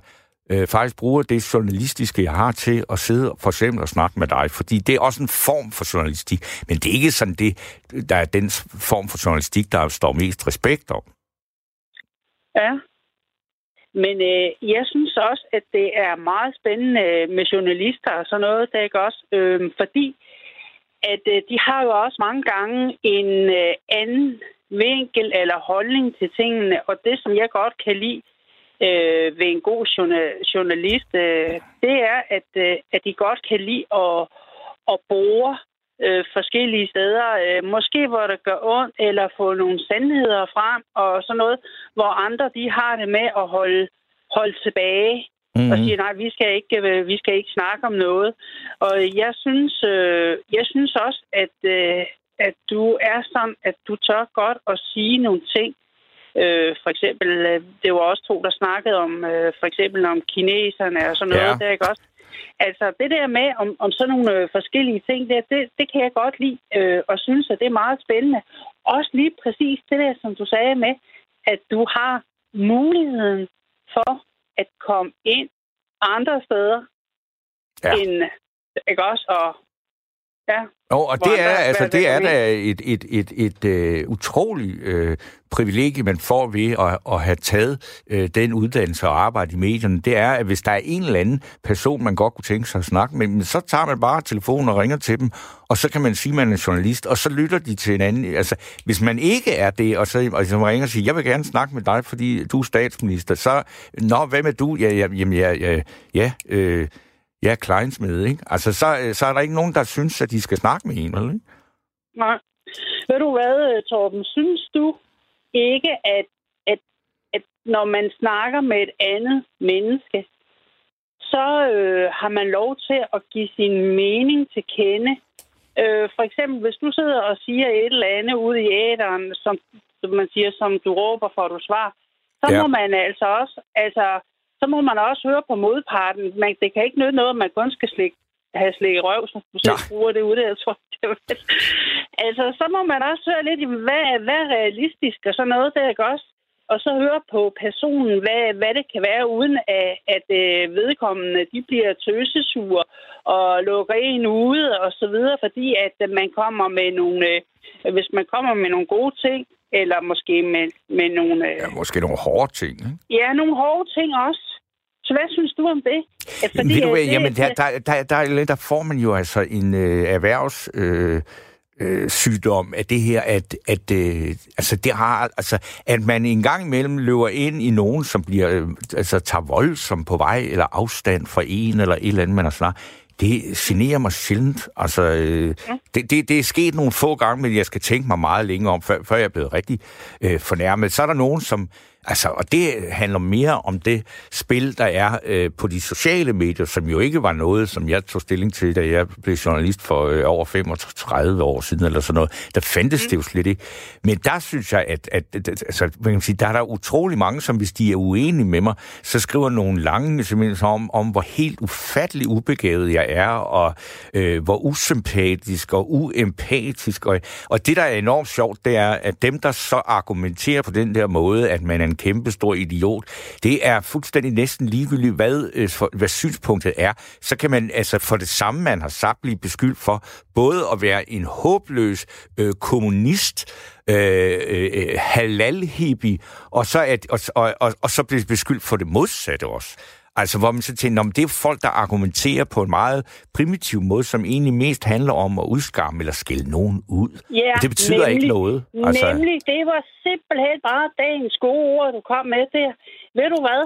Speaker 2: øh, faktisk bruger det journalistiske, jeg har til at sidde for eksempel og snakke med dig, fordi det er også en form for journalistik, men det er ikke sådan det, der er den form for journalistik, der står mest respekt om.
Speaker 5: Ja, men øh, jeg synes også, at det er meget spændende med journalister og sådan noget, der ikke også, øh, fordi at øh, de har jo også mange gange en øh, anden vinkel eller holdning til tingene, og det, som jeg godt kan lide øh, ved en god journalist, øh, det er, at, øh, at de godt kan lide at, at bore øh, forskellige steder. Øh, måske hvor det gør ondt, eller få nogle sandheder frem og sådan noget, hvor andre de har det med at holde, holde tilbage. Mm-hmm. og sige, nej, vi skal, ikke, øh, vi skal ikke snakke om noget. Og jeg synes, øh, jeg synes også, at, øh, at du er sådan, at du tør godt at sige nogle ting. Øh, for eksempel, øh, det var også to, der snakkede om, øh, for eksempel om kineserne og sådan noget. Ja. Der, ikke også? Altså, det der med om, om sådan nogle øh, forskellige ting, der, det, det kan jeg godt lide, øh, og synes, at det er meget spændende. Også lige præcis det der, som du sagde med, at du har muligheden for at komme ind andre steder ja. end, ikke også, og Ja.
Speaker 2: Og, og det er, altså, det er da et, et, et, et, uh, utroligt uh, privilegie, man får ved at, at have taget uh, den uddannelse og arbejde i medierne. Det er, at hvis der er en eller anden person, man godt kunne tænke sig at snakke med, så tager man bare telefonen og ringer til dem, og så kan man sige, at man er journalist, og så lytter de til en anden. Altså, hvis man ikke er det, og så, og så ringer og siger, jeg vil gerne snakke med dig, fordi du er statsminister, så, nå, hvem er du? Ja, ja, jamen, ja, ja, ja øh, ja, kleinsmed, ikke? Altså, så, øh, så er der ikke nogen, der synes, at de skal snakke med en, eller ikke?
Speaker 5: Nej. Ved du hvad, Torben? Synes du ikke, at, at, at når man snakker med et andet menneske, så øh, har man lov til at give sin mening til kende. Øh, for eksempel, hvis du sidder og siger et eller andet ude i æderen, som, som man siger, som du råber for, at du svarer, så ja. må man altså også, altså, så må man også høre på modparten. Man, det kan ikke nytte noget, at man kun skal slikke, have slikket røv, som du selv bruger det ude. Jeg tror, det altså, så må man også høre lidt, hvad, hvad er realistisk og sådan noget, der ikke også? Og så høre på personen, hvad, hvad det kan være, uden at, at øh, vedkommende de bliver tøsesure og lukker en ude og så videre, fordi at man kommer med nogle, øh, hvis man kommer med nogle gode ting, eller måske med, med nogle... Øh...
Speaker 2: Ja, måske nogle hårde ting, ikke?
Speaker 5: Ja, nogle hårde ting også. Så hvad synes du om det?
Speaker 2: Fordi, Ved du hvad, det, jamen, der, der, der, der, der får man jo altså en øh, erhvervs... Øh, øh, sygdom af det her, at, at øh, altså det har, altså, at man en gang imellem løber ind i nogen, som bliver, øh, altså tager voldsomt på vej, eller afstand fra en, eller et eller andet, man har snart det generer mig sjældent. Altså, øh, ja. det, det, det er sket nogle få gange, men jeg skal tænke mig meget længe om, før, før jeg er blevet rigtig øh, fornærmet. Så er der nogen, som Altså, og det handler mere om det spil, der er øh, på de sociale medier, som jo ikke var noget, som jeg tog stilling til, da jeg blev journalist for øh, over 35 år siden, eller sådan noget. Der fandtes mm. det jo slet ikke. Men der synes jeg, at, at, at altså, man kan sige, der er der utrolig mange, som hvis de er uenige med mig, så skriver nogle lange simpelthen om, om hvor helt ufattelig ubegavet jeg er, og øh, hvor usympatisk og uempatisk. Og, og det, der er enormt sjovt, det er, at dem, der så argumenterer på den der måde, at man er en kæmpe stor idiot, det er fuldstændig næsten ligegyldigt, hvad, øh, hvad synspunktet er. Så kan man altså for det samme, man har sagt, blive beskyldt for både at være en håbløs øh, kommunist, øh, øh, øh halal-hippie, og så, at, og, og, og, og så blive beskyldt for det modsatte også. Altså, hvor man så tænker, om det er folk, der argumenterer på en meget primitiv måde, som egentlig mest handler om at udskamme eller skille nogen ud.
Speaker 5: Ja,
Speaker 2: det betyder
Speaker 5: nemlig,
Speaker 2: ikke noget. Altså...
Speaker 5: Nemlig, det var simpelthen bare dagens gode ord, du kom med der. Ved du hvad?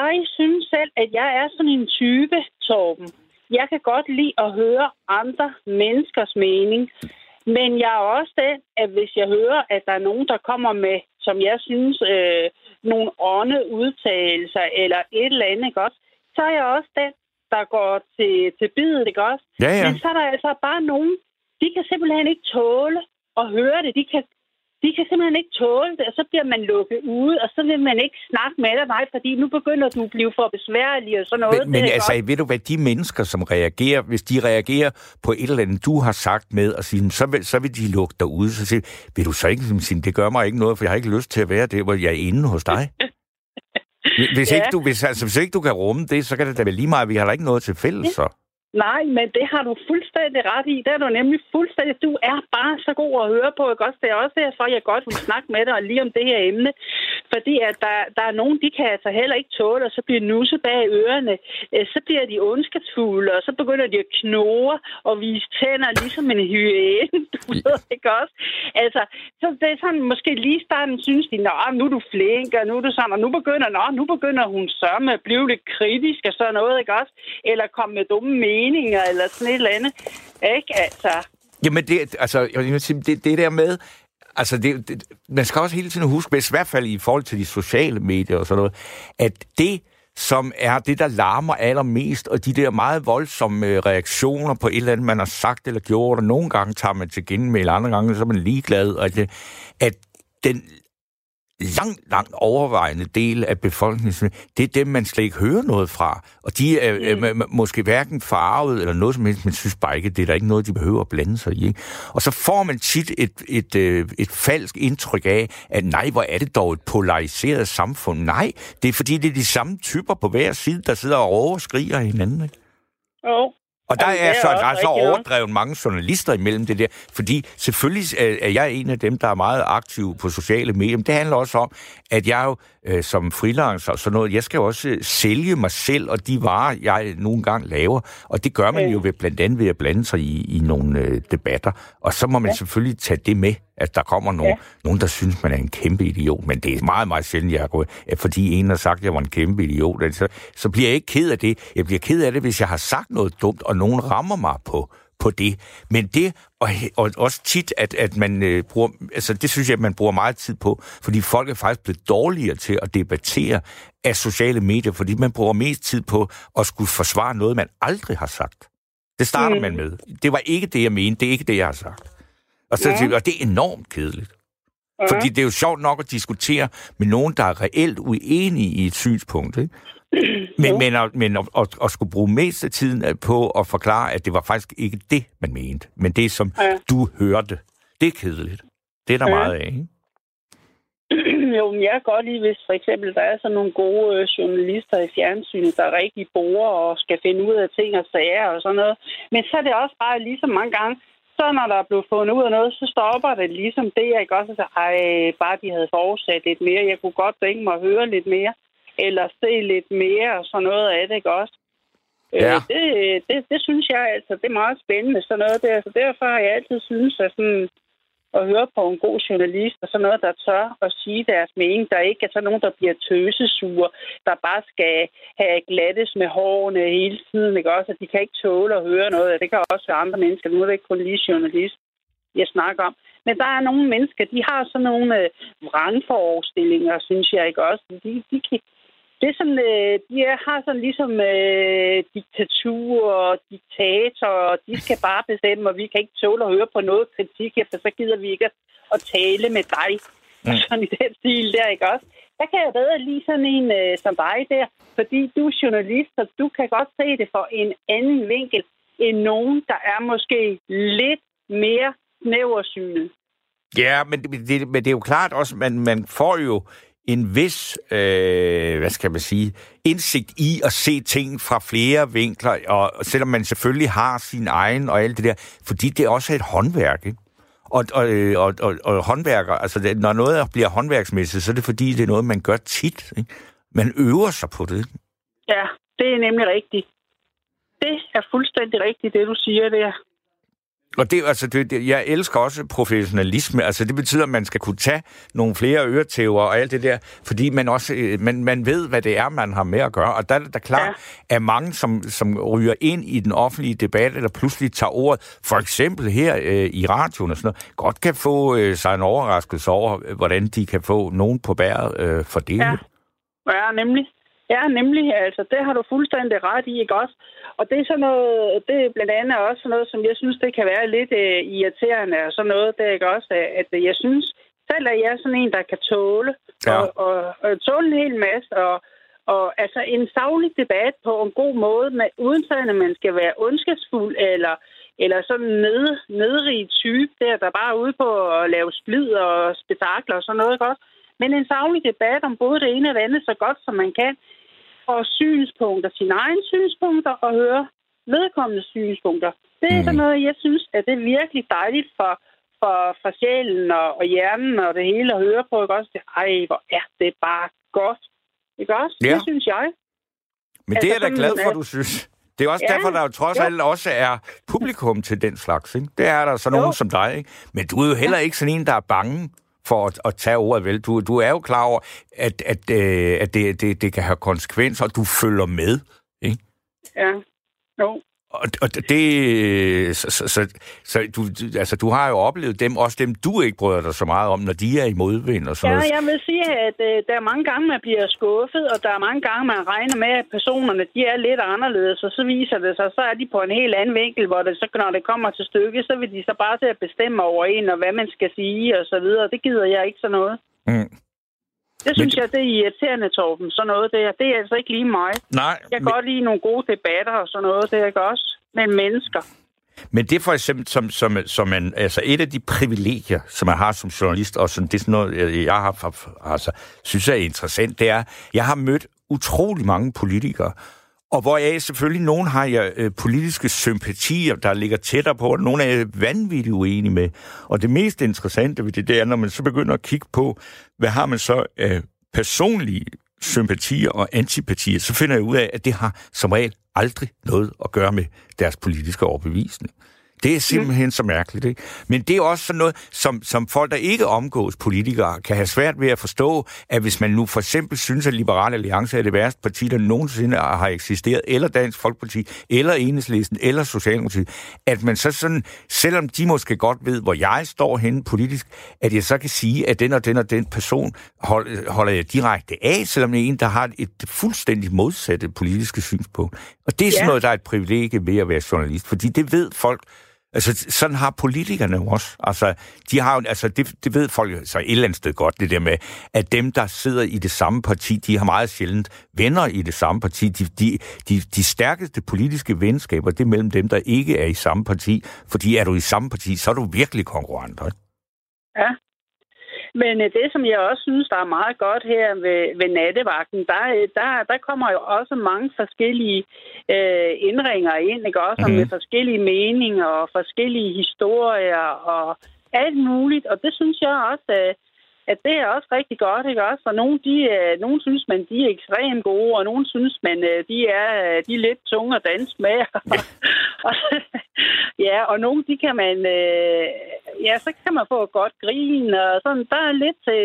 Speaker 5: Jeg synes selv, at jeg er sådan en type, Torben. Jeg kan godt lide at høre andre menneskers mening. Men jeg er også den, at hvis jeg hører, at der er nogen, der kommer med, som jeg synes, øh, nogle ånde udtalelser eller et eller andet, ikke også? Så er jeg også den, der går til, til bidet, ikke også?
Speaker 2: Ja, ja.
Speaker 5: Men så er der altså bare nogen, de kan simpelthen ikke tåle at høre det. De kan, de kan simpelthen ikke tåle det, og så bliver man lukket ude, og så vil man ikke snakke med dig, nej, fordi nu begynder du at blive for besværlig og sådan noget.
Speaker 2: Men, men altså, godt. ved du hvad, de mennesker, som reagerer, hvis de reagerer på et eller andet, du har sagt med, og sige, så vil, så vil de lukke dig ud, så siger vil du så ikke sige, det gør mig ikke noget, for jeg har ikke lyst til at være der, hvor jeg er inde hos dig? Hvis, ja. ikke du, hvis, altså, hvis ikke du kan rumme det, så kan det da være lige meget, vi har da ikke noget til fælles, så.
Speaker 5: Nej, men det har du fuldstændig ret i. Det er du nemlig fuldstændig. Du er bare så god at høre på, ikke også? Det er også derfor, jeg godt vil snakke med dig lige om det her emne. Fordi at der, der er nogen, de kan altså heller ikke tåle, og så bliver nusset bag ørerne. Øh, så bliver de ondskabsfulde, og så begynder de at knore og vise tænder, ligesom en hyæne. Du ved ikke også? Altså, så det er sådan, måske lige starten synes de, nå, nu er du flink, og nu er du sådan, og nu begynder, nå, nu begynder hun sørme at blive lidt kritisk og sådan noget, ikke også? Eller komme med dumme meninger, eller sådan et eller andet. Ikke? Altså,
Speaker 2: Jamen, det, altså, det, det der med, altså, det, det, man skal også hele tiden huske, i hvert fald i forhold til de sociale medier og sådan noget, at det, som er det, der larmer allermest, og de der meget voldsomme øh, reaktioner på et eller andet, man har sagt eller gjort, og nogle gange tager man til genmæld, andre gange så er man ligeglad, og det, at den langt, langt overvejende del af befolkningen, det er dem, man slet ikke hører noget fra. Og de er mm. øh, måske hverken farvet eller noget som helst, men synes bare ikke, det er der ikke noget, de behøver at blande sig i. Ikke? Og så får man tit et, et, øh, et falsk indtryk af, at nej, hvor er det dog et polariseret samfund. Nej, det er fordi, det er de samme typer på hver side, der sidder og råber og skriger hinanden. Ikke?
Speaker 5: Jo,
Speaker 2: og der er, så, der er så overdrevet mange journalister imellem det der, fordi selvfølgelig er jeg en af dem, der er meget aktiv på sociale medier, men det handler også om, at jeg jo øh, som freelancer og sådan noget, jeg skal jo også øh, sælge mig selv og de varer, jeg nogle gange laver, og det gør man jo ved, blandt andet ved at blande sig i, i nogle øh, debatter, og så må man ja. selvfølgelig tage det med, at der kommer nogen, ja. nogen, der synes, man er en kæmpe idiot, men det er meget, meget sjældent, jeg går, at fordi en har sagt, at jeg var en kæmpe idiot, så, så bliver jeg ikke ked af det. Jeg bliver ked af det, hvis jeg har sagt noget dumt, og nogen rammer mig på, på det. Men det, og, og også tit, at, at man øh, bruger, altså det synes jeg, at man bruger meget tid på, fordi folk er faktisk blevet dårligere til at debattere af sociale medier, fordi man bruger mest tid på at skulle forsvare noget, man aldrig har sagt. Det starter mm. man med. Det var ikke det, jeg mente. Det er ikke det, jeg har sagt. Og, så, ja. og det er enormt kedeligt. Ja. Fordi det er jo sjovt nok at diskutere med nogen, der er reelt uenige i et synspunkt. Ikke? Men, men, at, men at, at, at skulle bruge mest af tiden på at forklare, at det var faktisk ikke det, man mente, men det, som ja. du hørte, det er kedeligt. Det er der ja. meget af, ikke?
Speaker 5: Jo, men jeg kan godt lide, hvis for eksempel der er sådan nogle gode øh, journalister i fjernsynet, der rigtig bor og skal finde ud af ting og sager og sådan noget. Men så er det også bare ligesom mange gange, så når der er blevet fundet ud af noget, så stopper det ligesom det, jeg ikke også siger, ej, bare de havde forudsat lidt mere. Jeg kunne godt tænke mig at høre lidt mere eller se lidt mere og sådan noget af det, ikke også? Øh, ja. Øh, det, det, det synes jeg altså, det er meget spændende, sådan noget der. Så derfor har jeg altid synes, at sådan, at høre på en god journalist, og sådan noget, der tør at sige deres mening. Der ikke er sådan nogen, der bliver tøsesure, der bare skal have glattes med hårene hele tiden, ikke også? At de kan ikke tåle at høre noget. Det kan også være andre mennesker. Nu er det ikke kun lige journalist, jeg snakker om. Men der er nogle mennesker, de har sådan nogle øh, vrangforestillinger, synes jeg ikke også. De, de, kan, det sådan, øh, de er, har sådan ligesom øh, diktatur og diktator, og de skal bare bestemme, og vi kan ikke tåle at høre på noget kritik, for så gider vi ikke at, at tale med dig. Mm. Sådan i den stil der, ikke også? Der kan jeg bedre lige sådan en øh, som dig der, fordi du er journalist, og du kan godt se det for en anden vinkel end nogen, der er måske lidt mere snæversynet.
Speaker 2: Ja, men det, men det er jo klart også, man, man får jo en vis, øh, hvad skal man sige, indsigt i at se ting fra flere vinkler, og selvom man selvfølgelig har sin egen og alt det der, fordi det er også et håndværk, ikke? Og, og, øh, og, og, og håndværker, altså det, når noget bliver håndværksmæssigt, så er det fordi, det er noget, man gør tit. Ikke? Man øver sig på det.
Speaker 5: Ja, det er nemlig rigtigt. Det er fuldstændig rigtigt, det du siger der.
Speaker 2: Og det, altså, det, det, jeg elsker også professionalisme. Altså, det betyder, at man skal kunne tage nogle flere øretæver og alt det der, fordi man også øh, man, man ved, hvad det er, man har med at gøre. Og der er der klart, ja. at mange, som, som ryger ind i den offentlige debat, eller pludselig tager ordet, for eksempel her øh, i radioen og sådan noget, godt kan få øh, sig en overraskelse over, hvordan de kan få nogen på bæret øh, for det.
Speaker 5: Ja. ja, nemlig. Ja, nemlig. Altså, det har du fuldstændig ret i, ikke også? Og det er sådan noget, det er blandt andet også sådan noget, som jeg synes, det kan være lidt uh, irriterende og sådan noget, det er ikke også, at jeg synes, selv er jeg sådan en, der kan tåle, ja. og, og, og tåle en hel masse, og, og altså en savlig debat på en god måde, med, uden at man skal være ondskabsfuld, eller, eller sådan ned, nedrig type der, der bare er ude på at lave splid og spektakler og sådan noget, ikke også? Men en savlig debat om både det ene og det andet så godt, som man kan, og synspunkter, sine egne synspunkter, og høre vedkommende synspunkter. Det er mm. sådan noget, jeg synes, at det er virkelig dejligt for, for, for sjælen og, og hjernen og det hele at høre på. Ikke også? Det, ej, hvor er det bare godt. Ikke også? Ja. Det synes jeg.
Speaker 2: Men altså, det er jeg da glad for, at du synes. Det er også ja, derfor, der jo trods jo. alt også er publikum til den slags. Ikke? Det er der så nogen jo. som dig. Ikke? Men du er jo heller ikke sådan en, der er bange for at, at tage ordet vel. Du, du er jo klar over, at, at, øh, at det, det, det kan have konsekvenser, og du følger med. Ikke?
Speaker 5: Ja, jo.
Speaker 2: Og, og det, så, så, så, så du, altså, du har jo oplevet dem, også dem, du ikke bryder dig så meget om, når de er i modvind og sådan
Speaker 5: ja,
Speaker 2: noget.
Speaker 5: jeg vil sige, at uh, der er mange gange, man bliver skuffet, og der er mange gange, man regner med, at personerne de er lidt anderledes, og så viser det sig, så er de på en helt anden vinkel, hvor det så, når det kommer til stykket, så vil de så bare til at bestemme over en, og hvad man skal sige, og så videre. Det gider jeg ikke så noget. Mm. Det synes men, jeg, det er irriterende, Torben. Sådan noget der. Det er altså ikke lige mig.
Speaker 2: Nej.
Speaker 5: Jeg kan men... godt lide nogle gode debatter og sådan noget. Det er ikke også med mennesker.
Speaker 2: Men det er for eksempel som, som, som en, altså et af de privilegier, som jeg har som journalist, og som det er sådan noget, jeg har, altså, synes jeg er interessant, det er, jeg har mødt utrolig mange politikere, og hvoraf selvfølgelig, nogen har jeg øh, politiske sympatier, der ligger tættere på, og nogle er jeg vanvittigt uenige med. Og det mest interessante ved det, det er, når man så begynder at kigge på, hvad har man så af personlige sympatier og antipatier, så finder jeg ud af, at det har som regel aldrig noget at gøre med deres politiske overbevisning. Det er simpelthen mm. så mærkeligt, ikke? Men det er også sådan noget, som, som folk, der ikke omgås politikere, kan have svært ved at forstå, at hvis man nu for eksempel synes, at Liberale Alliance er det værste parti, der nogensinde har eksisteret, eller Dansk Folkeparti, eller Enhedslisten, eller Socialdemokratiet, at man så sådan, selvom de måske godt ved, hvor jeg står henne politisk, at jeg så kan sige, at den og den og den person hold, holder jeg direkte af, selvom det er en, der har et fuldstændig modsatte politiske synspunkt. Og det er sådan ja. noget, der er et privilegie ved at være journalist, fordi det ved folk, Altså, sådan har politikerne jo også. Altså, de har altså, det, det ved folk så et eller andet sted godt, det der med, at dem, der sidder i det samme parti, de har meget sjældent venner i det samme parti. De, de, de, de stærkeste politiske venskaber, det er mellem dem, der ikke er i samme parti. Fordi er du i samme parti, så er du virkelig konkurrent.
Speaker 5: Ja, men øh, det, som jeg også synes, der er meget godt her ved, ved nattevagten, der, øh, der, der kommer jo også mange forskellige øh, indringer ind, ikke? også mm. med forskellige meninger og forskellige historier og alt muligt. Og det synes jeg også, at at det er også rigtig godt, ikke også? Og nogle, de, øh, nogle synes man, de er ekstremt gode, og nogle synes man, øh, de er, øh, de er lidt tunge at danse med. ja, og nogle, de kan man, ja, så kan man få et godt grin, og sådan, der er lidt til,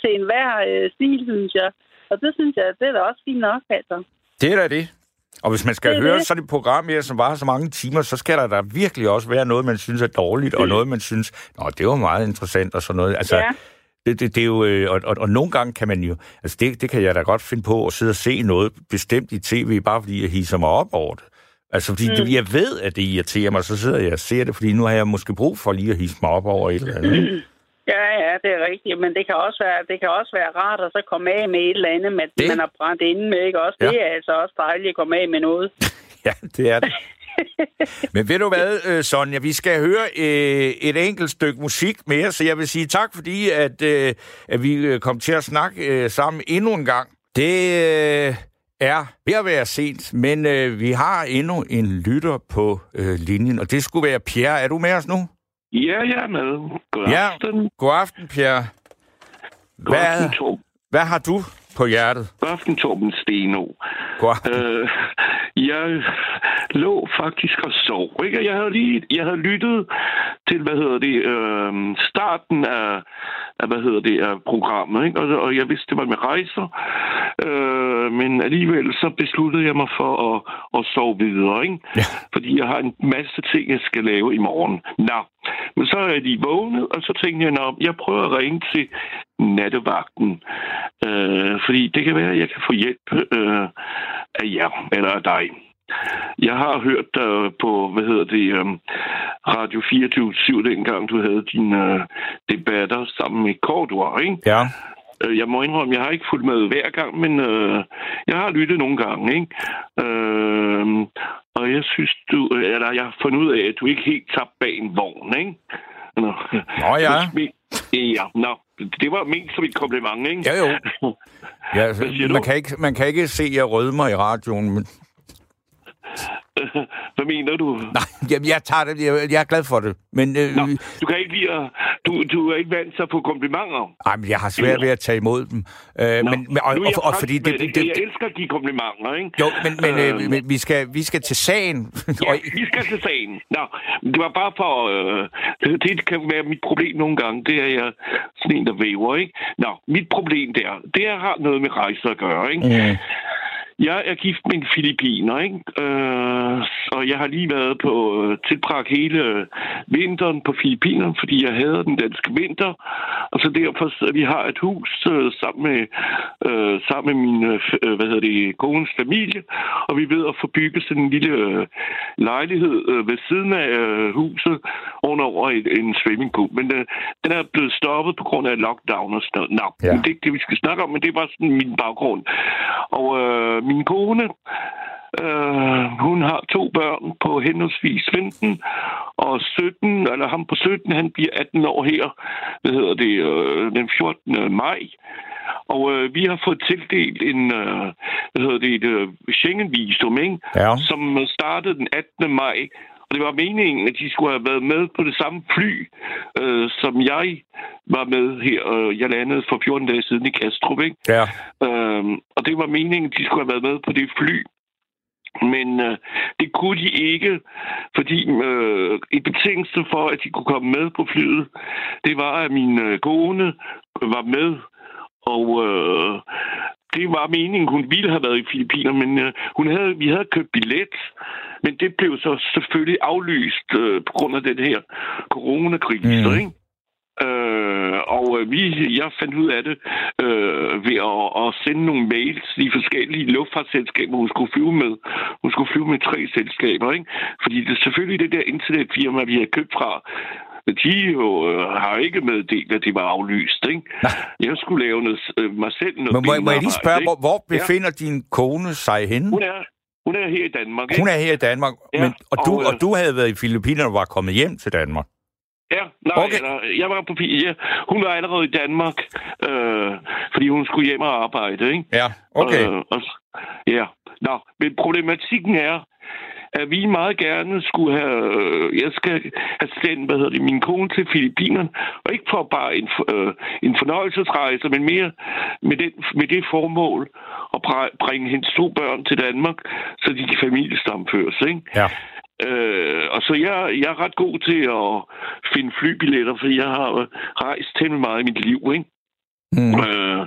Speaker 5: til enhver stil, synes jeg. Og det synes jeg, det er da også fint nok, altså.
Speaker 2: Det er da det. Og hvis man skal
Speaker 5: Det
Speaker 2: høre
Speaker 5: det.
Speaker 2: sådan et program her, som varer så mange timer, så skal der da virkelig også være noget, man synes er dårligt, og noget, man synes, nå, det var meget interessant og sådan noget. Altså,
Speaker 5: Ja.
Speaker 2: Det, det, det er jo, øh, og, og, og nogle gange kan man jo, altså det, det kan jeg da godt finde på at sidde og se noget bestemt i tv, bare fordi jeg hisser mig op over det. Altså, fordi mm. det, jeg ved, at det irriterer mig, så sidder jeg og ser det, fordi nu har jeg måske brug for lige at hisse mig op over et eller andet.
Speaker 5: Ja, ja, det er rigtigt. Men det kan også være, det kan også være rart at så komme af med et eller andet, man,
Speaker 2: Det-
Speaker 5: man har brændt inde med, ikke også?
Speaker 2: Ja.
Speaker 5: Det er altså også dejligt at komme af med noget.
Speaker 2: Ja, det er det. Men ved du hvad, øh, Sonja, vi skal høre øh, et enkelt stykke musik mere, så jeg vil sige tak, fordi at, øh, at vi kom til at snakke sammen endnu en gang. Det er ved at være sent, men vi har endnu en lytter på linjen, og det skulle være Pierre. Er du med os nu?
Speaker 6: Ja, jeg er med. God
Speaker 2: Ja.
Speaker 6: aften.
Speaker 2: God aften, Pierre.
Speaker 6: God aften, Torben.
Speaker 2: hvad har du på hjertet?
Speaker 6: God aften, Torben Steno.
Speaker 2: God.
Speaker 6: Øh, jeg lå faktisk og sov. Ikke? Jeg havde lige jeg havde lyttet til, hvad hedder det, øh, starten af, af, hvad hedder det, af programmet. Ikke? Og, og jeg vidste, det var med rejser. Øh, men alligevel så besluttede jeg mig for at, at sove videre. Ikke?
Speaker 2: Ja.
Speaker 6: Fordi jeg har en masse ting, jeg skal lave i morgen. Nå, men så er jeg lige vågnet, og så tænkte jeg, Nå, jeg prøver at ringe til nattevagten. Øh, fordi det kan være, at jeg kan få hjælp øh, af jer, eller af dig. Jeg har hørt dig på, hvad hedder det, øh, Radio 24 dengang du havde dine øh, debatter sammen med Cordua, ikke?
Speaker 2: Ja.
Speaker 6: Øh, Jeg må indrømme, jeg har ikke fulgt med hver gang, men øh, jeg har lyttet nogle gange, ikke? Øh, og jeg synes, du, eller jeg har fundet ud af, at du ikke helt tabte bag en vogn, ikke? Nå,
Speaker 2: Nå ja.
Speaker 6: Ja, nå. Det var ment som et kompliment, ikke?
Speaker 2: Ja, jo. Ja, man,
Speaker 6: du?
Speaker 2: kan ikke, man kan ikke se, at jeg rødmer i radioen, men
Speaker 6: Hvad mener du?
Speaker 2: Nej, jamen, jeg tager det. Jeg, jeg er glad for det. Men, øh,
Speaker 6: Nå, du kan ikke lide at, du, du er ikke vant til at få komplimenter.
Speaker 2: ej, men jeg har svært ved at tage imod dem. Øh,
Speaker 6: Nå,
Speaker 2: men, men, og,
Speaker 6: nu er
Speaker 2: og,
Speaker 6: jeg
Speaker 2: og, fordi det, det, det,
Speaker 6: Jeg elsker give komplimenter, ikke?
Speaker 2: jo, men, men, øh,
Speaker 6: Øh,
Speaker 2: men vi, skal, vi skal til sagen.
Speaker 6: Ja,
Speaker 2: Og,
Speaker 6: vi skal til sagen. Nå, det var bare for... Øh, det, det kan være mit problem nogle gange. Det er jeg sådan en, der væver, ikke? Nå, mit problem der, det har noget med rejser at gøre, ikke?
Speaker 2: mm,
Speaker 6: Jeg er gift med en filipiner, ikke? Øh, og jeg har lige været på øh, tilbragt hele øh, vinteren på Filippinerne, fordi jeg hader den danske vinter. Og så derfor, så vi har et hus øh, sammen med øh, sammen med min øh, øh, hvad hedder det, kones familie, og vi ved at få bygget sådan en lille øh, lejlighed øh, ved siden af øh, huset ovenover et, en swimmingpool. Men øh, den er blevet stoppet på grund af lockdown og sådan noget. Nå,
Speaker 2: Ja.
Speaker 6: men det er ikke det, vi skal snakke om, men det var sådan min baggrund. Og øh, min kone, øh, hun har to børn på henholdsvis 15 og 17, eller ham på 17, han bliver 18 år her, hvad hedder det, øh, den 14. maj. Og øh, vi har fået tildelt en, øh, hvad hedder det, et øh, Schengen-visum, ikke?
Speaker 2: ja.
Speaker 6: som startede den 18. maj. Og det var meningen, at de skulle have været med på det samme fly, øh, som jeg var med her. Øh, jeg landede for 14 dage siden i Kastrup, ikke?
Speaker 2: Ja.
Speaker 6: Øhm, og det var meningen, at de skulle have været med på det fly. Men øh, det kunne de ikke, fordi øh, en betingelse for, at de kunne komme med på flyet, det var, at min øh, kone var med. Og øh, det var meningen, hun ville have været i Filippinerne, men øh, hun havde, vi havde købt billet, men det blev så selvfølgelig aflyst øh, på grund af den her coronakrise,
Speaker 2: Mm.
Speaker 6: ikke? Øh, og øh, vi, jeg fandt ud af det øh, ved at, at sende nogle mails i forskellige luftfartsselskaber, hun skulle flyve med. Hun skulle flyve med tre selskaber, ikke? Fordi det selvfølgelig det der internetfirma, vi har købt fra, de jo øh, har ikke meddelt, at det var aflyst, ikke? Jeg skulle lave noget, øh, mig selv noget
Speaker 2: Men må, må jeg lige spørge, hvor, hvor
Speaker 6: Ja.
Speaker 2: befinder din kone sig henne?
Speaker 6: Hun er, hun er her i Danmark, ikke?
Speaker 2: Hun er her i Danmark,
Speaker 6: Ja,
Speaker 2: men, og, du,
Speaker 6: og, øh,
Speaker 2: og du havde været i Filippinerne og var kommet hjem til Danmark.
Speaker 6: Ja, nej,
Speaker 2: Okay.
Speaker 6: eller, jeg var på ja, Hun var allerede i Danmark, øh, fordi hun skulle hjem og arbejde, ikke?
Speaker 2: Ja, okay.
Speaker 6: Øh, og, ja, nå, men problematikken er, at vi meget gerne skulle have, øh, jeg skal have sendt, hvad hedder det, min kone til Filippinerne, og ikke for bare en, øh, en fornøjelsesrejse, men mere med, den, med det formål at br- bringe hendes to børn til Danmark, så de kan familiestamføres, ikke?
Speaker 2: Ja.
Speaker 6: Øh, og så jeg, jeg er ret god til at finde flybilletter, for jeg har rejst temmelig meget i mit liv, ikke? Mm. Øh,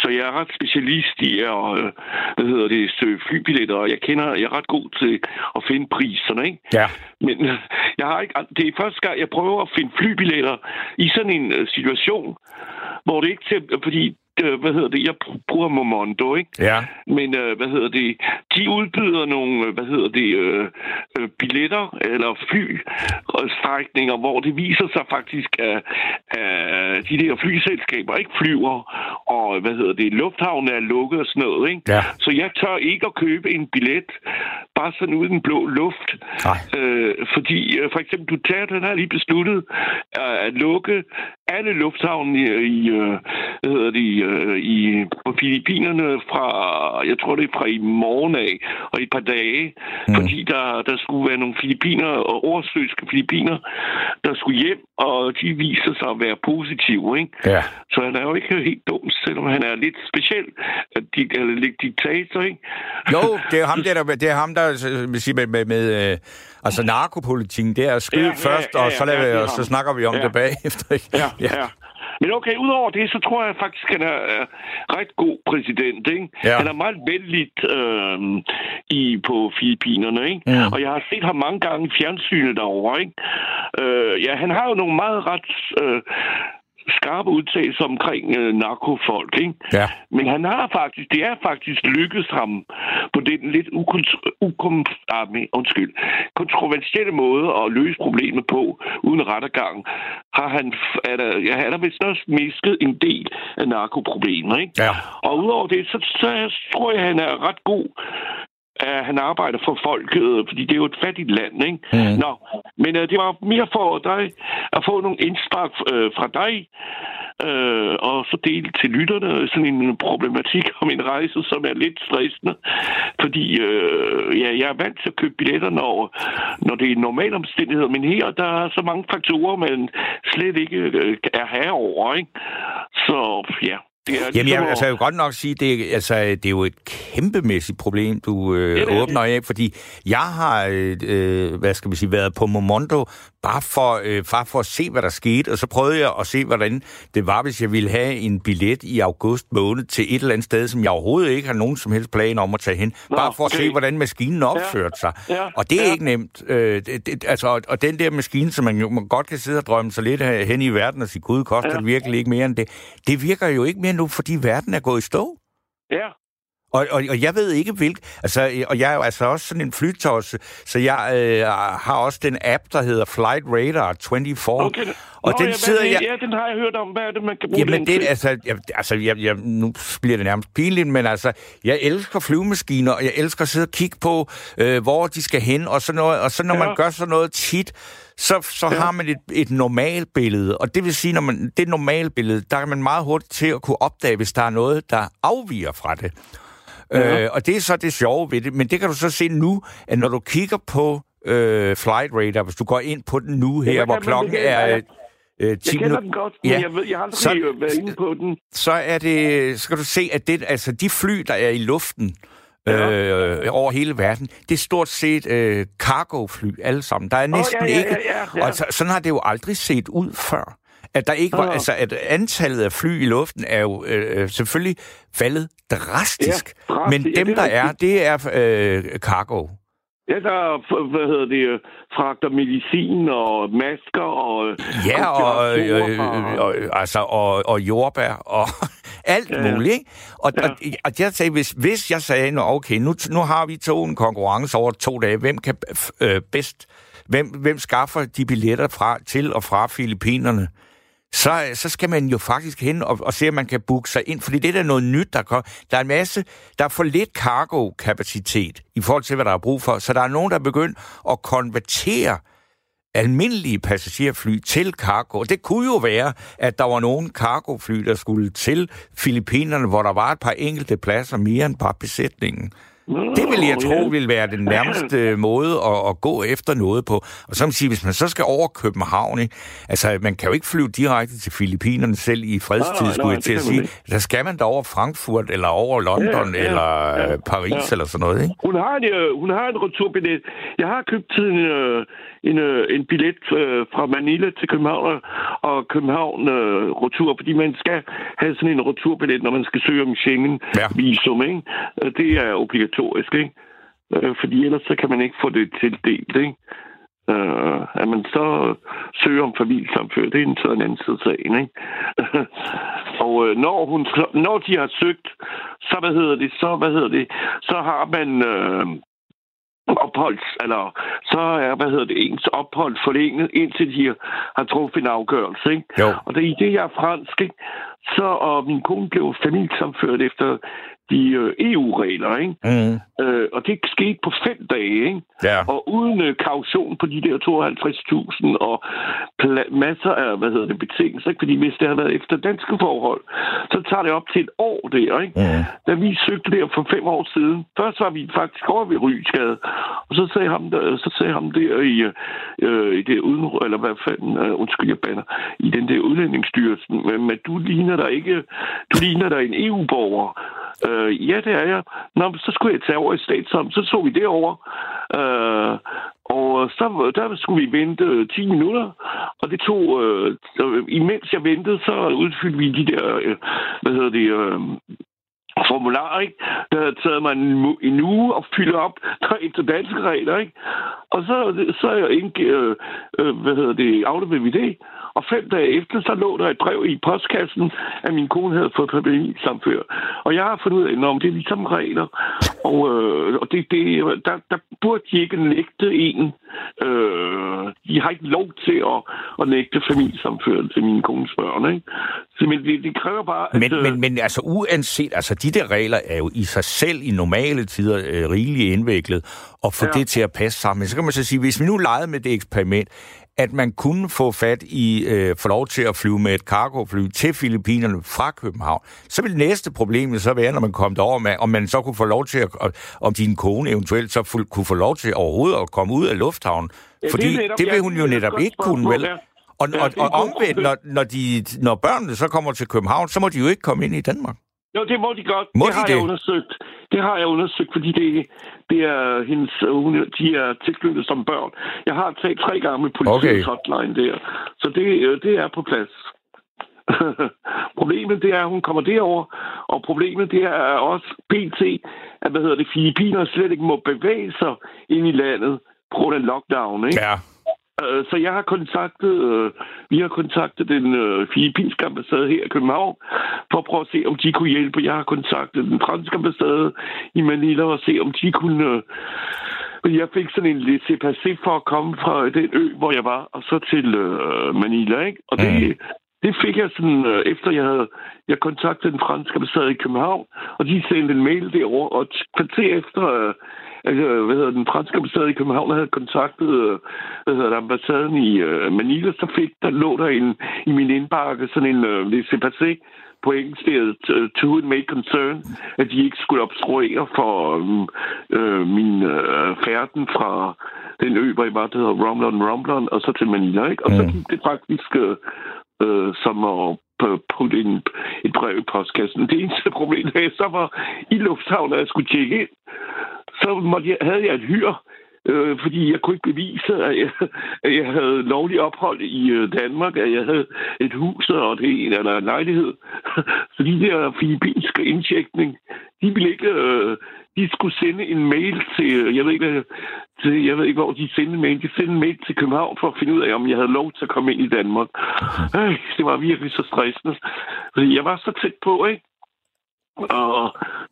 Speaker 6: så jeg er ret specialist i at øh, hvad hedder det, søge flybilletter, og jeg kender, jeg er ret god til at finde priserne, ikke?
Speaker 2: Ja.
Speaker 6: Men øh, jeg har ikke, det er første gang, jeg prøver at finde flybilletter i sådan en uh, situation, hvor det ikke til, fordi øh, hvad hedder det, jeg bruger Momondo, ikke?
Speaker 2: Ja.
Speaker 6: Men, øh, hvad hedder det, de udbyder nogle, øh, hvad hedder det, øh, øh, billetter eller flystrækninger, hvor det viser sig faktisk, at, at de der flyselskaber ikke flyver, og, hvad hedder det, lufthavnen er lukket og sådan noget, ikke?
Speaker 2: Ja.
Speaker 6: Så jeg tør ikke at købe en billet, bare sådan uden den blå luft.
Speaker 2: Nej.
Speaker 6: Øh, fordi, øh, for eksempel, du tager, den har lige besluttet at lukke alle lufthavne i, i øh, hvad hedder det, øh, i, på Filippinerne fra, jeg tror det er fra i morgen af, og et par dage, mm. fordi der, der skulle være nogle filipiner, og oversøgske filipiner, der skulle hjem, og de viser sig at være positive, ikke?
Speaker 2: Ja.
Speaker 6: Så han er jo ikke helt dum, selvom han er lidt speciel, eller lidt diktator, ikke?
Speaker 2: Jo, det er ham, der, der, det er ham, der vil sige, med, med, med øh, altså narkopolitikken, det er at skyde ja, først, ja, ja, og så, lader, ja, og så snakker vi om ja. det bagefter. Ikke?
Speaker 6: Ja, ja. ja. Men okay, udover det, så tror jeg faktisk, at han er uh, ret god præsident. Ikke?
Speaker 2: Ja.
Speaker 6: Han er meget vældigt uh, i, på Filippinerne. Ikke?
Speaker 2: Ja.
Speaker 6: Og jeg har set ham mange gange i fjernsynet derovre. Ikke? Uh, ja, han har jo nogle meget ret... Uh, skarpe udtalelser omkring øh, narkofolk, ikke?
Speaker 2: Ja.
Speaker 6: Men han har faktisk, det er faktisk lykkedes ham på den lidt ukon- ukom, ah, undskyld, kontroversielle måde at løse problemet på, uden rettergang, har han, er der, ja, han har vist også misket en del af narkoproblemer, ikke?
Speaker 2: Ja.
Speaker 6: Og udover det, så, så tror jeg, han er ret god at han arbejder for folket, fordi det er jo et fattigt land, ikke?
Speaker 2: Mm.
Speaker 6: Nå, men uh, det var mere for dig at få nogle indspark uh, fra dig, uh, og så dele til lytterne sådan en problematik om en rejse, som er lidt stressende, fordi uh, ja, jeg er vant til at købe billetter, når, når det er normale omstændigheder, men her der er så mange faktorer, man slet ikke uh, er herover, ikke? Så ja, det er
Speaker 2: Jamen, jeg,
Speaker 6: ligesom
Speaker 2: altså, jeg
Speaker 6: at-
Speaker 2: vil godt nok sige, det, altså, det er jo et kæmpemæssigt problem, du øh,
Speaker 6: det er
Speaker 2: åbner af, fordi jeg har, øh, øh, hvad skal man sige, været på Momondo bare for, øh, bare for at se, hvad der skete, og så prøvede jeg at se, hvordan det var, hvis jeg ville have en billet i august måned til et eller andet sted, som jeg overhovedet ikke har nogen som helst planer om at tage hen,
Speaker 6: Nå,
Speaker 2: bare for at
Speaker 6: okay.
Speaker 2: se, hvordan maskinen opførte sig.
Speaker 6: Ja,
Speaker 2: Og det er
Speaker 6: ja.
Speaker 2: ikke nemt. Øh, det, det, altså, og- og den der maskine, som man man godt kan sidde og drømme sig lidt hen i verden og sige, gud, koster
Speaker 6: Ja.
Speaker 2: det virkelig ikke mere end det. Det virker jo ikke mere nu, fordi verden er gået i stå.
Speaker 6: Ja,
Speaker 2: Og, og, og jeg ved ikke hvilk... Altså, og jeg er jo altså også sådan en flytosse, så jeg øh, har også den app, der hedder Flight Radar 24.
Speaker 6: okay.
Speaker 2: Og
Speaker 6: Nå,
Speaker 2: den
Speaker 6: ja,
Speaker 2: sidder jeg...
Speaker 6: Ja, den har jeg hørt om. Hvad er det, man kan bruge
Speaker 2: Jamen,
Speaker 6: den
Speaker 2: det,
Speaker 6: til?
Speaker 2: altså, jeg, altså jeg, jeg, nu bliver det nærmest pinligt, men altså, jeg elsker flyvemaskiner, og jeg elsker at sidde og kigge på, øh, hvor de skal hen, og sådan noget. Og så når
Speaker 6: Ja.
Speaker 2: man gør sådan noget tit, så, så ja. har man et, et normalt billede. Og det vil sige, når man det normale billede, der er man meget hurtigt til at kunne opdage, hvis der er noget, der afviger fra det. Ja. Øh, og det er så det sjove ved det. Men det kan du så se nu, at når du kigger på øh, Flight Radar, hvis du går ind på den nu her,
Speaker 6: hvad
Speaker 2: hvor
Speaker 6: kan
Speaker 2: klokken
Speaker 6: det?
Speaker 2: er... Øh, 10
Speaker 6: Jeg kender den godt, men
Speaker 2: Ja.
Speaker 6: jeg, ved, jeg har aldrig
Speaker 2: Så-
Speaker 6: så, været inde på den.
Speaker 2: så er det, skal du se, at det, altså de fly, der er i luften øh, over hele verden, det er stort set øh, cargo-fly alle sammen. Der er næsten
Speaker 6: ja, ja,
Speaker 2: ikke...
Speaker 6: ja, ja, ja.
Speaker 2: Og så, sådan har det jo aldrig set ud før. At der ikke var,
Speaker 6: Ah.
Speaker 2: altså at antallet af fly i luften er jo øh, selvfølgelig faldet drastisk.
Speaker 6: Ja, drastisk.
Speaker 2: Men
Speaker 6: Ja,
Speaker 2: dem,
Speaker 6: det er
Speaker 2: der er, det er øh, cargo.
Speaker 6: Ja, der hvad hedder det, øh, fragter medicin og masker og...
Speaker 2: Ja, og, øh, øh,
Speaker 6: konspiratorer
Speaker 2: øh, og, altså, og, og jordbær og alt
Speaker 6: Ja.
Speaker 2: ja. muligt. Ikke? Og,
Speaker 6: Ja.
Speaker 2: og, og jeg sagde, hvis, hvis jeg sagde, Nå, okay, nu, nu har vi to en konkurrence over to dage, hvem kan øh, bedst, hvem, hvem skaffer de billetter fra, til og fra Filippinerne? Så, så skal man jo faktisk hen og, og se, om man kan booke sig ind. Fordi det er noget nyt, der kommer. Der er en masse, der er for lidt cargo-kapacitet i forhold til, hvad der er brug for. Så der er nogen, der er begyndt at konvertere almindelige passagerfly til cargo. Og det kunne jo være, at der var nogle cargofly, der skulle til Filippinerne, hvor der var et par enkelte pladser mere end bare besætningen. Det vil jeg tro vil være den nærmeste måde at, at gå efter noget på. Og så man sige, hvis man så skal over København, ikke? altså man kan jo ikke flyve direkte til Filippinerne selv i fredstid, nej, skulle jeg til at sige. Der skal man da over Frankfurt, eller over London, ja, ja, eller ja, Paris, ja. eller sådan noget, ikke?
Speaker 6: Hun har en, øh, hun har en returbillet. Jeg har købt en, øh, en, øh, en billet fra Manila til København og København uh, retur, fordi man skal have sådan en returbillet, når man skal søge om Schengen-visum, ja. ikke? Det er obligatorisk, ikke? Fordi ellers så kan man ikke få det tildelt, ikke? Uh, at man så søger om familiesamføring, det er en sådan anden side sagen, ikke? og uh, når, hun, når de har søgt, så hvad hedder det, så hvad hedder det, så har man opholds, eller så er, hvad hedder det, ens ophold forlænget, indtil de har truffet en afgørelse, ikke?
Speaker 2: Jo.
Speaker 6: Og det i det, jeg er fransk, ikke? Så, og min kone blev familiesamført efter de øh, EU-regler, ikke?
Speaker 2: Mm.
Speaker 6: Øh, og det skete på fem dage, ikke?
Speaker 2: Ja.
Speaker 6: Og uden øh, kaution på de der 52.000 og pla- masser af, hvad hedder det, betingelser, ikke? Fordi hvis det har været efter danske forhold, så tager det op til et år der, ikke?
Speaker 2: Mm.
Speaker 6: Da vi søgte der for fem år siden, først var vi faktisk over ved Rysgade, og så sagde ham der, så sagde ham der i, øh, i det uden, eller hvad fanden, øh, undskyld, jeg banner, i den der udlændingsstyrelsen, men, men du ligner der ikke, du ligner der en EU-borger, Øh, ja, det er jeg. Nå, så skulle jeg tage over i statsom. Så så vi det over. Øh, og så der skulle vi vente øh, 10 minutter, og det tog, øh, imens jeg ventede, så udfyldte vi de der, øh, hvad hedder det, øh, formular, ikke? Der havde taget mig en, en uge og fylde op efter danske regler, ikke? Og så, så jeg ikke, øh, øh, hvad hedder det, afleverede vi det. Og fem dage efter, så lå der et brev i postkassen, at min kone havde fået familiesamfør. Og jeg har fundet ud af, at det er ligesom regler. Og, øh, og det, det, der, der burde de ikke nægte en. Øh, de har ikke lov til at, at nægte familiesamføring til mine kones børn. Ikke? Så, men det, det kræver bare...
Speaker 2: Men, at, men, men altså uanset, altså de der regler er jo i sig selv i normale tider øh, rigeligt indviklet, og få ja. det til at passe sammen. Så kan man så sige, hvis vi nu legede med det eksperiment, at man kunne få fat i, øh, få lov til at flyve med et cargofly til Filippinerne fra København, så vil det næste problem så være, når man kom derover med, om man så kunne få lov til at, om din kone eventuelt så fu- kunne få lov til overhovedet at komme ud af lufthavnen. Ja, Fordi det, netop, det vil hun jo netop ikke kunne, vel? Og, og, og, og omvendt, når, når, de, når børnene så kommer til København, så må de jo ikke komme ind i Danmark.
Speaker 6: Jo, det må de godt.
Speaker 2: Må
Speaker 6: det
Speaker 2: de
Speaker 6: har
Speaker 2: det?
Speaker 6: jeg undersøgt. Det har jeg undersøgt, fordi det, det er hendes, hun, de er tilknyttet som børn. Jeg har talt tre gange med politiets okay. hotline der. Så det, øh, det er på plads. problemet det er, at hun kommer derover, og problemet det er også PT, at hvad hedder det, Filippiner slet ikke må bevæge sig ind i landet på grund af lockdown, ikke?
Speaker 2: Ja.
Speaker 6: Øh, så jeg har kontaktet, øh, vi har kontaktet den øh, filippinske ambassade her i København, for at prøve at se, om de kunne hjælpe. Jeg har kontaktet den franske ambassade i Manila og se, om de kunne... Jeg fik sådan en laissez for at komme fra den ø, hvor jeg var, og så til Manila, ikke? Og det, mm. det fik jeg sådan, efter jeg havde jeg kontaktet den franske ambassade i København, og de sendte en mail derover og et kvarter efter... Øh, hvad hedder den franske ambassade i København havde kontaktet øh, hvad hedder det, ambassaden i uh, Manila, så fik der lå der en, i min indbakke sådan en uh, laissez på engelsk, det er to it may concern, at de ikke skulle obstruere for um, uh, min uh, færden fra den ø, hvor jeg var, der hedder Romblon, Romblon, og så til Manila, ikke? Og mm. så gik det faktisk uh, som at putte en, et brev i postkassen. Det eneste problem, da jeg så var i lufthavnen, og jeg skulle tjekke ind, så måtte jeg, havde jeg et hyr, øh, fordi jeg kunne ikke bevise, at jeg, at jeg havde lovlig ophold i øh, Danmark, at jeg havde et hus og det en eller en lejlighed. Så de der filippinske indtjekning, de ville ikke... Øh, de skulle sende en mail til, jeg ved ikke, til, jeg ved ikke hvor de sendte en mail. De sendte en mail til København for at finde ud af, om jeg havde lov til at komme ind i Danmark. Øh, det var virkelig så stressende. Jeg var så tæt på, ikke? Og,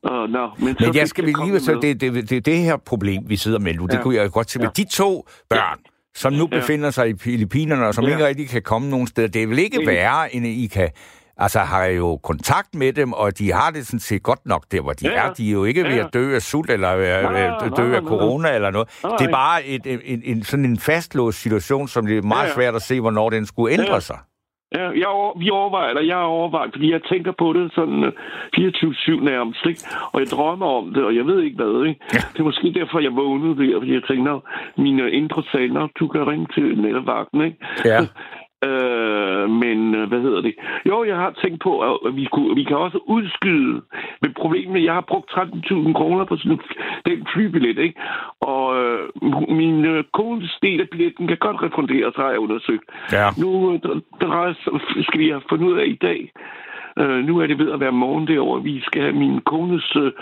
Speaker 6: og, no, men,
Speaker 2: men jeg skal lige så det, det, det, det her problem, vi sidder med nu, ja. det kunne jeg godt se. Ja. De to børn, som nu ja. befinder sig i Filippinerne, og som ja. ikke rigtig kan komme nogen steder, det vil ikke være, end I kan altså har jo kontakt med dem, og de har det sådan set godt nok der, hvor de ja, er. De er jo ikke ved at dø af sult, eller nej, dø nej, af corona, nej. eller noget. Nej. Det er bare et, en, en, sådan en fastlåst situation, som det er meget ja, ja. svært at se, hvornår den skulle ændre ja. sig.
Speaker 6: Ja, jeg vi overvejer, eller jeg overvejer, fordi jeg tænker på det sådan uh, 24-7 nærmest, ikke? Og jeg drømmer om det, og jeg ved ikke hvad, ikke? Ja. Det er måske derfor, jeg vågnede der, fordi jeg tænker, mine indre sagde, du kan ringe til nattevagten, ikke?
Speaker 2: Ja.
Speaker 6: Øh, men øh, hvad hedder det? Jo, jeg har tænkt på, at vi, kunne, vi kan også udskyde. Men problemet jeg har brugt 13.000 kroner på sådan den flybillet, ikke? Og øh, min øh, kones del af billetten kan godt refunderes, har jeg undersøgt.
Speaker 2: Ja.
Speaker 6: Nu øh, skal vi have fundet ud af i dag. Øh, nu er det ved at være morgen derovre. Vi skal have min kones øh,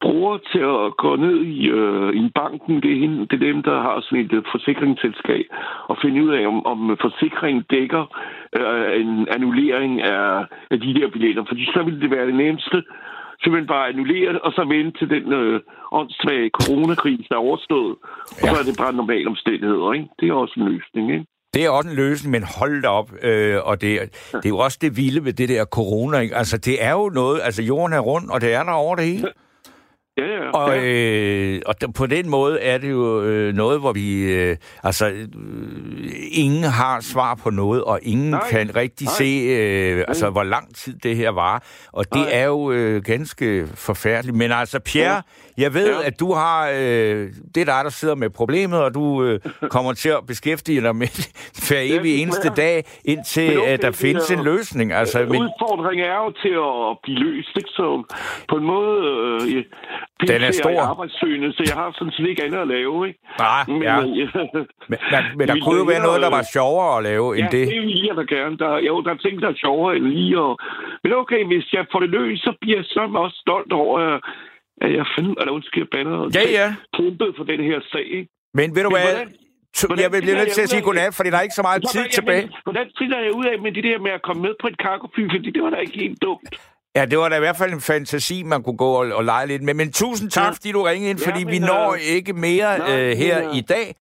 Speaker 6: bruger til at gå ned i, øh, i banken. Det er, hende, det er dem, der har sådan et uh, forsikringsselskab, og finde ud af, om, om forsikringen dækker øh, en annullering af, af de der billetter. Fordi så ville det være det nemmeste, simpelthen bare annullere og så vente til den øh, åndssvage coronakrise, der er overstået. Og ja. så er det bare normale omstændigheder, ikke? Det er også en løsning, ikke?
Speaker 2: Det er også en løsning, men hold da op. Øh, og det, det er jo også det vilde med det der corona. Ikke? Altså, det er jo noget... Altså, jorden er rund, og det er der over det hele.
Speaker 6: Ja, ja.
Speaker 2: Og,
Speaker 6: ja.
Speaker 2: øh, og på den måde er det jo øh, noget, hvor vi... Øh, altså, øh, ingen har svar på noget, og ingen
Speaker 6: Nej.
Speaker 2: kan rigtig
Speaker 6: Nej.
Speaker 2: se, øh, altså, hvor lang tid det her var. Og det
Speaker 6: Nej.
Speaker 2: er jo øh, ganske forfærdeligt. Men altså, Pierre, jeg ved,
Speaker 6: Ja.
Speaker 2: at du har... Øh, det er dig, der sidder med problemet, og du øh, kommer til at beskæftige dig med det hver
Speaker 6: Ja,
Speaker 2: evig eneste
Speaker 6: er.
Speaker 2: dag, indtil
Speaker 6: Men okay,
Speaker 2: at der
Speaker 6: det
Speaker 2: findes
Speaker 6: er-
Speaker 2: en løsning. Altså, men,
Speaker 6: Udfordringen er jo til at blive løst, ikke? Så på en måde... Øh,
Speaker 2: Den er stor.
Speaker 6: arbejdssøgende, så jeg har sådan set ikke andet at lave, ikke?
Speaker 2: ah,
Speaker 6: Men,
Speaker 2: ja.
Speaker 6: øh,
Speaker 2: men, men, men der kunne jo være noget, der var sjovere at lave end
Speaker 6: ja,
Speaker 2: det.
Speaker 6: det vil jeg da gerne. Der, jo, der er ting, der er sjovere end lige. Og... Men okay, hvis jeg får det løst, så bliver jeg så også stolt over, at- jeg fandt, eller undskyld, jeg bander,
Speaker 2: Ja, ja.
Speaker 6: kæmpet for den her sag, ikke?
Speaker 2: Men ved du
Speaker 6: Men
Speaker 2: hvad?
Speaker 6: hvordan- hvordan
Speaker 2: Jeg vil blive
Speaker 6: finder
Speaker 2: nødt til at sige godnat, fordi der er ikke så meget tid
Speaker 6: Hvordan-
Speaker 2: tilbage.
Speaker 6: jamen, Hvordan finder jeg ud af med det der med at komme med på et cargofly? Fordi det var da ikke helt dumt.
Speaker 2: Ja, det var da i hvert fald en fantasi, man kunne gå og, og lege lidt med. Men tusind tak,
Speaker 6: Ja.
Speaker 2: fordi du ringede ind,
Speaker 6: Ja,
Speaker 2: fordi
Speaker 6: men,
Speaker 2: vi når
Speaker 6: øh,
Speaker 2: ikke mere
Speaker 6: nej,
Speaker 2: øh, her
Speaker 6: øh,
Speaker 2: i dag.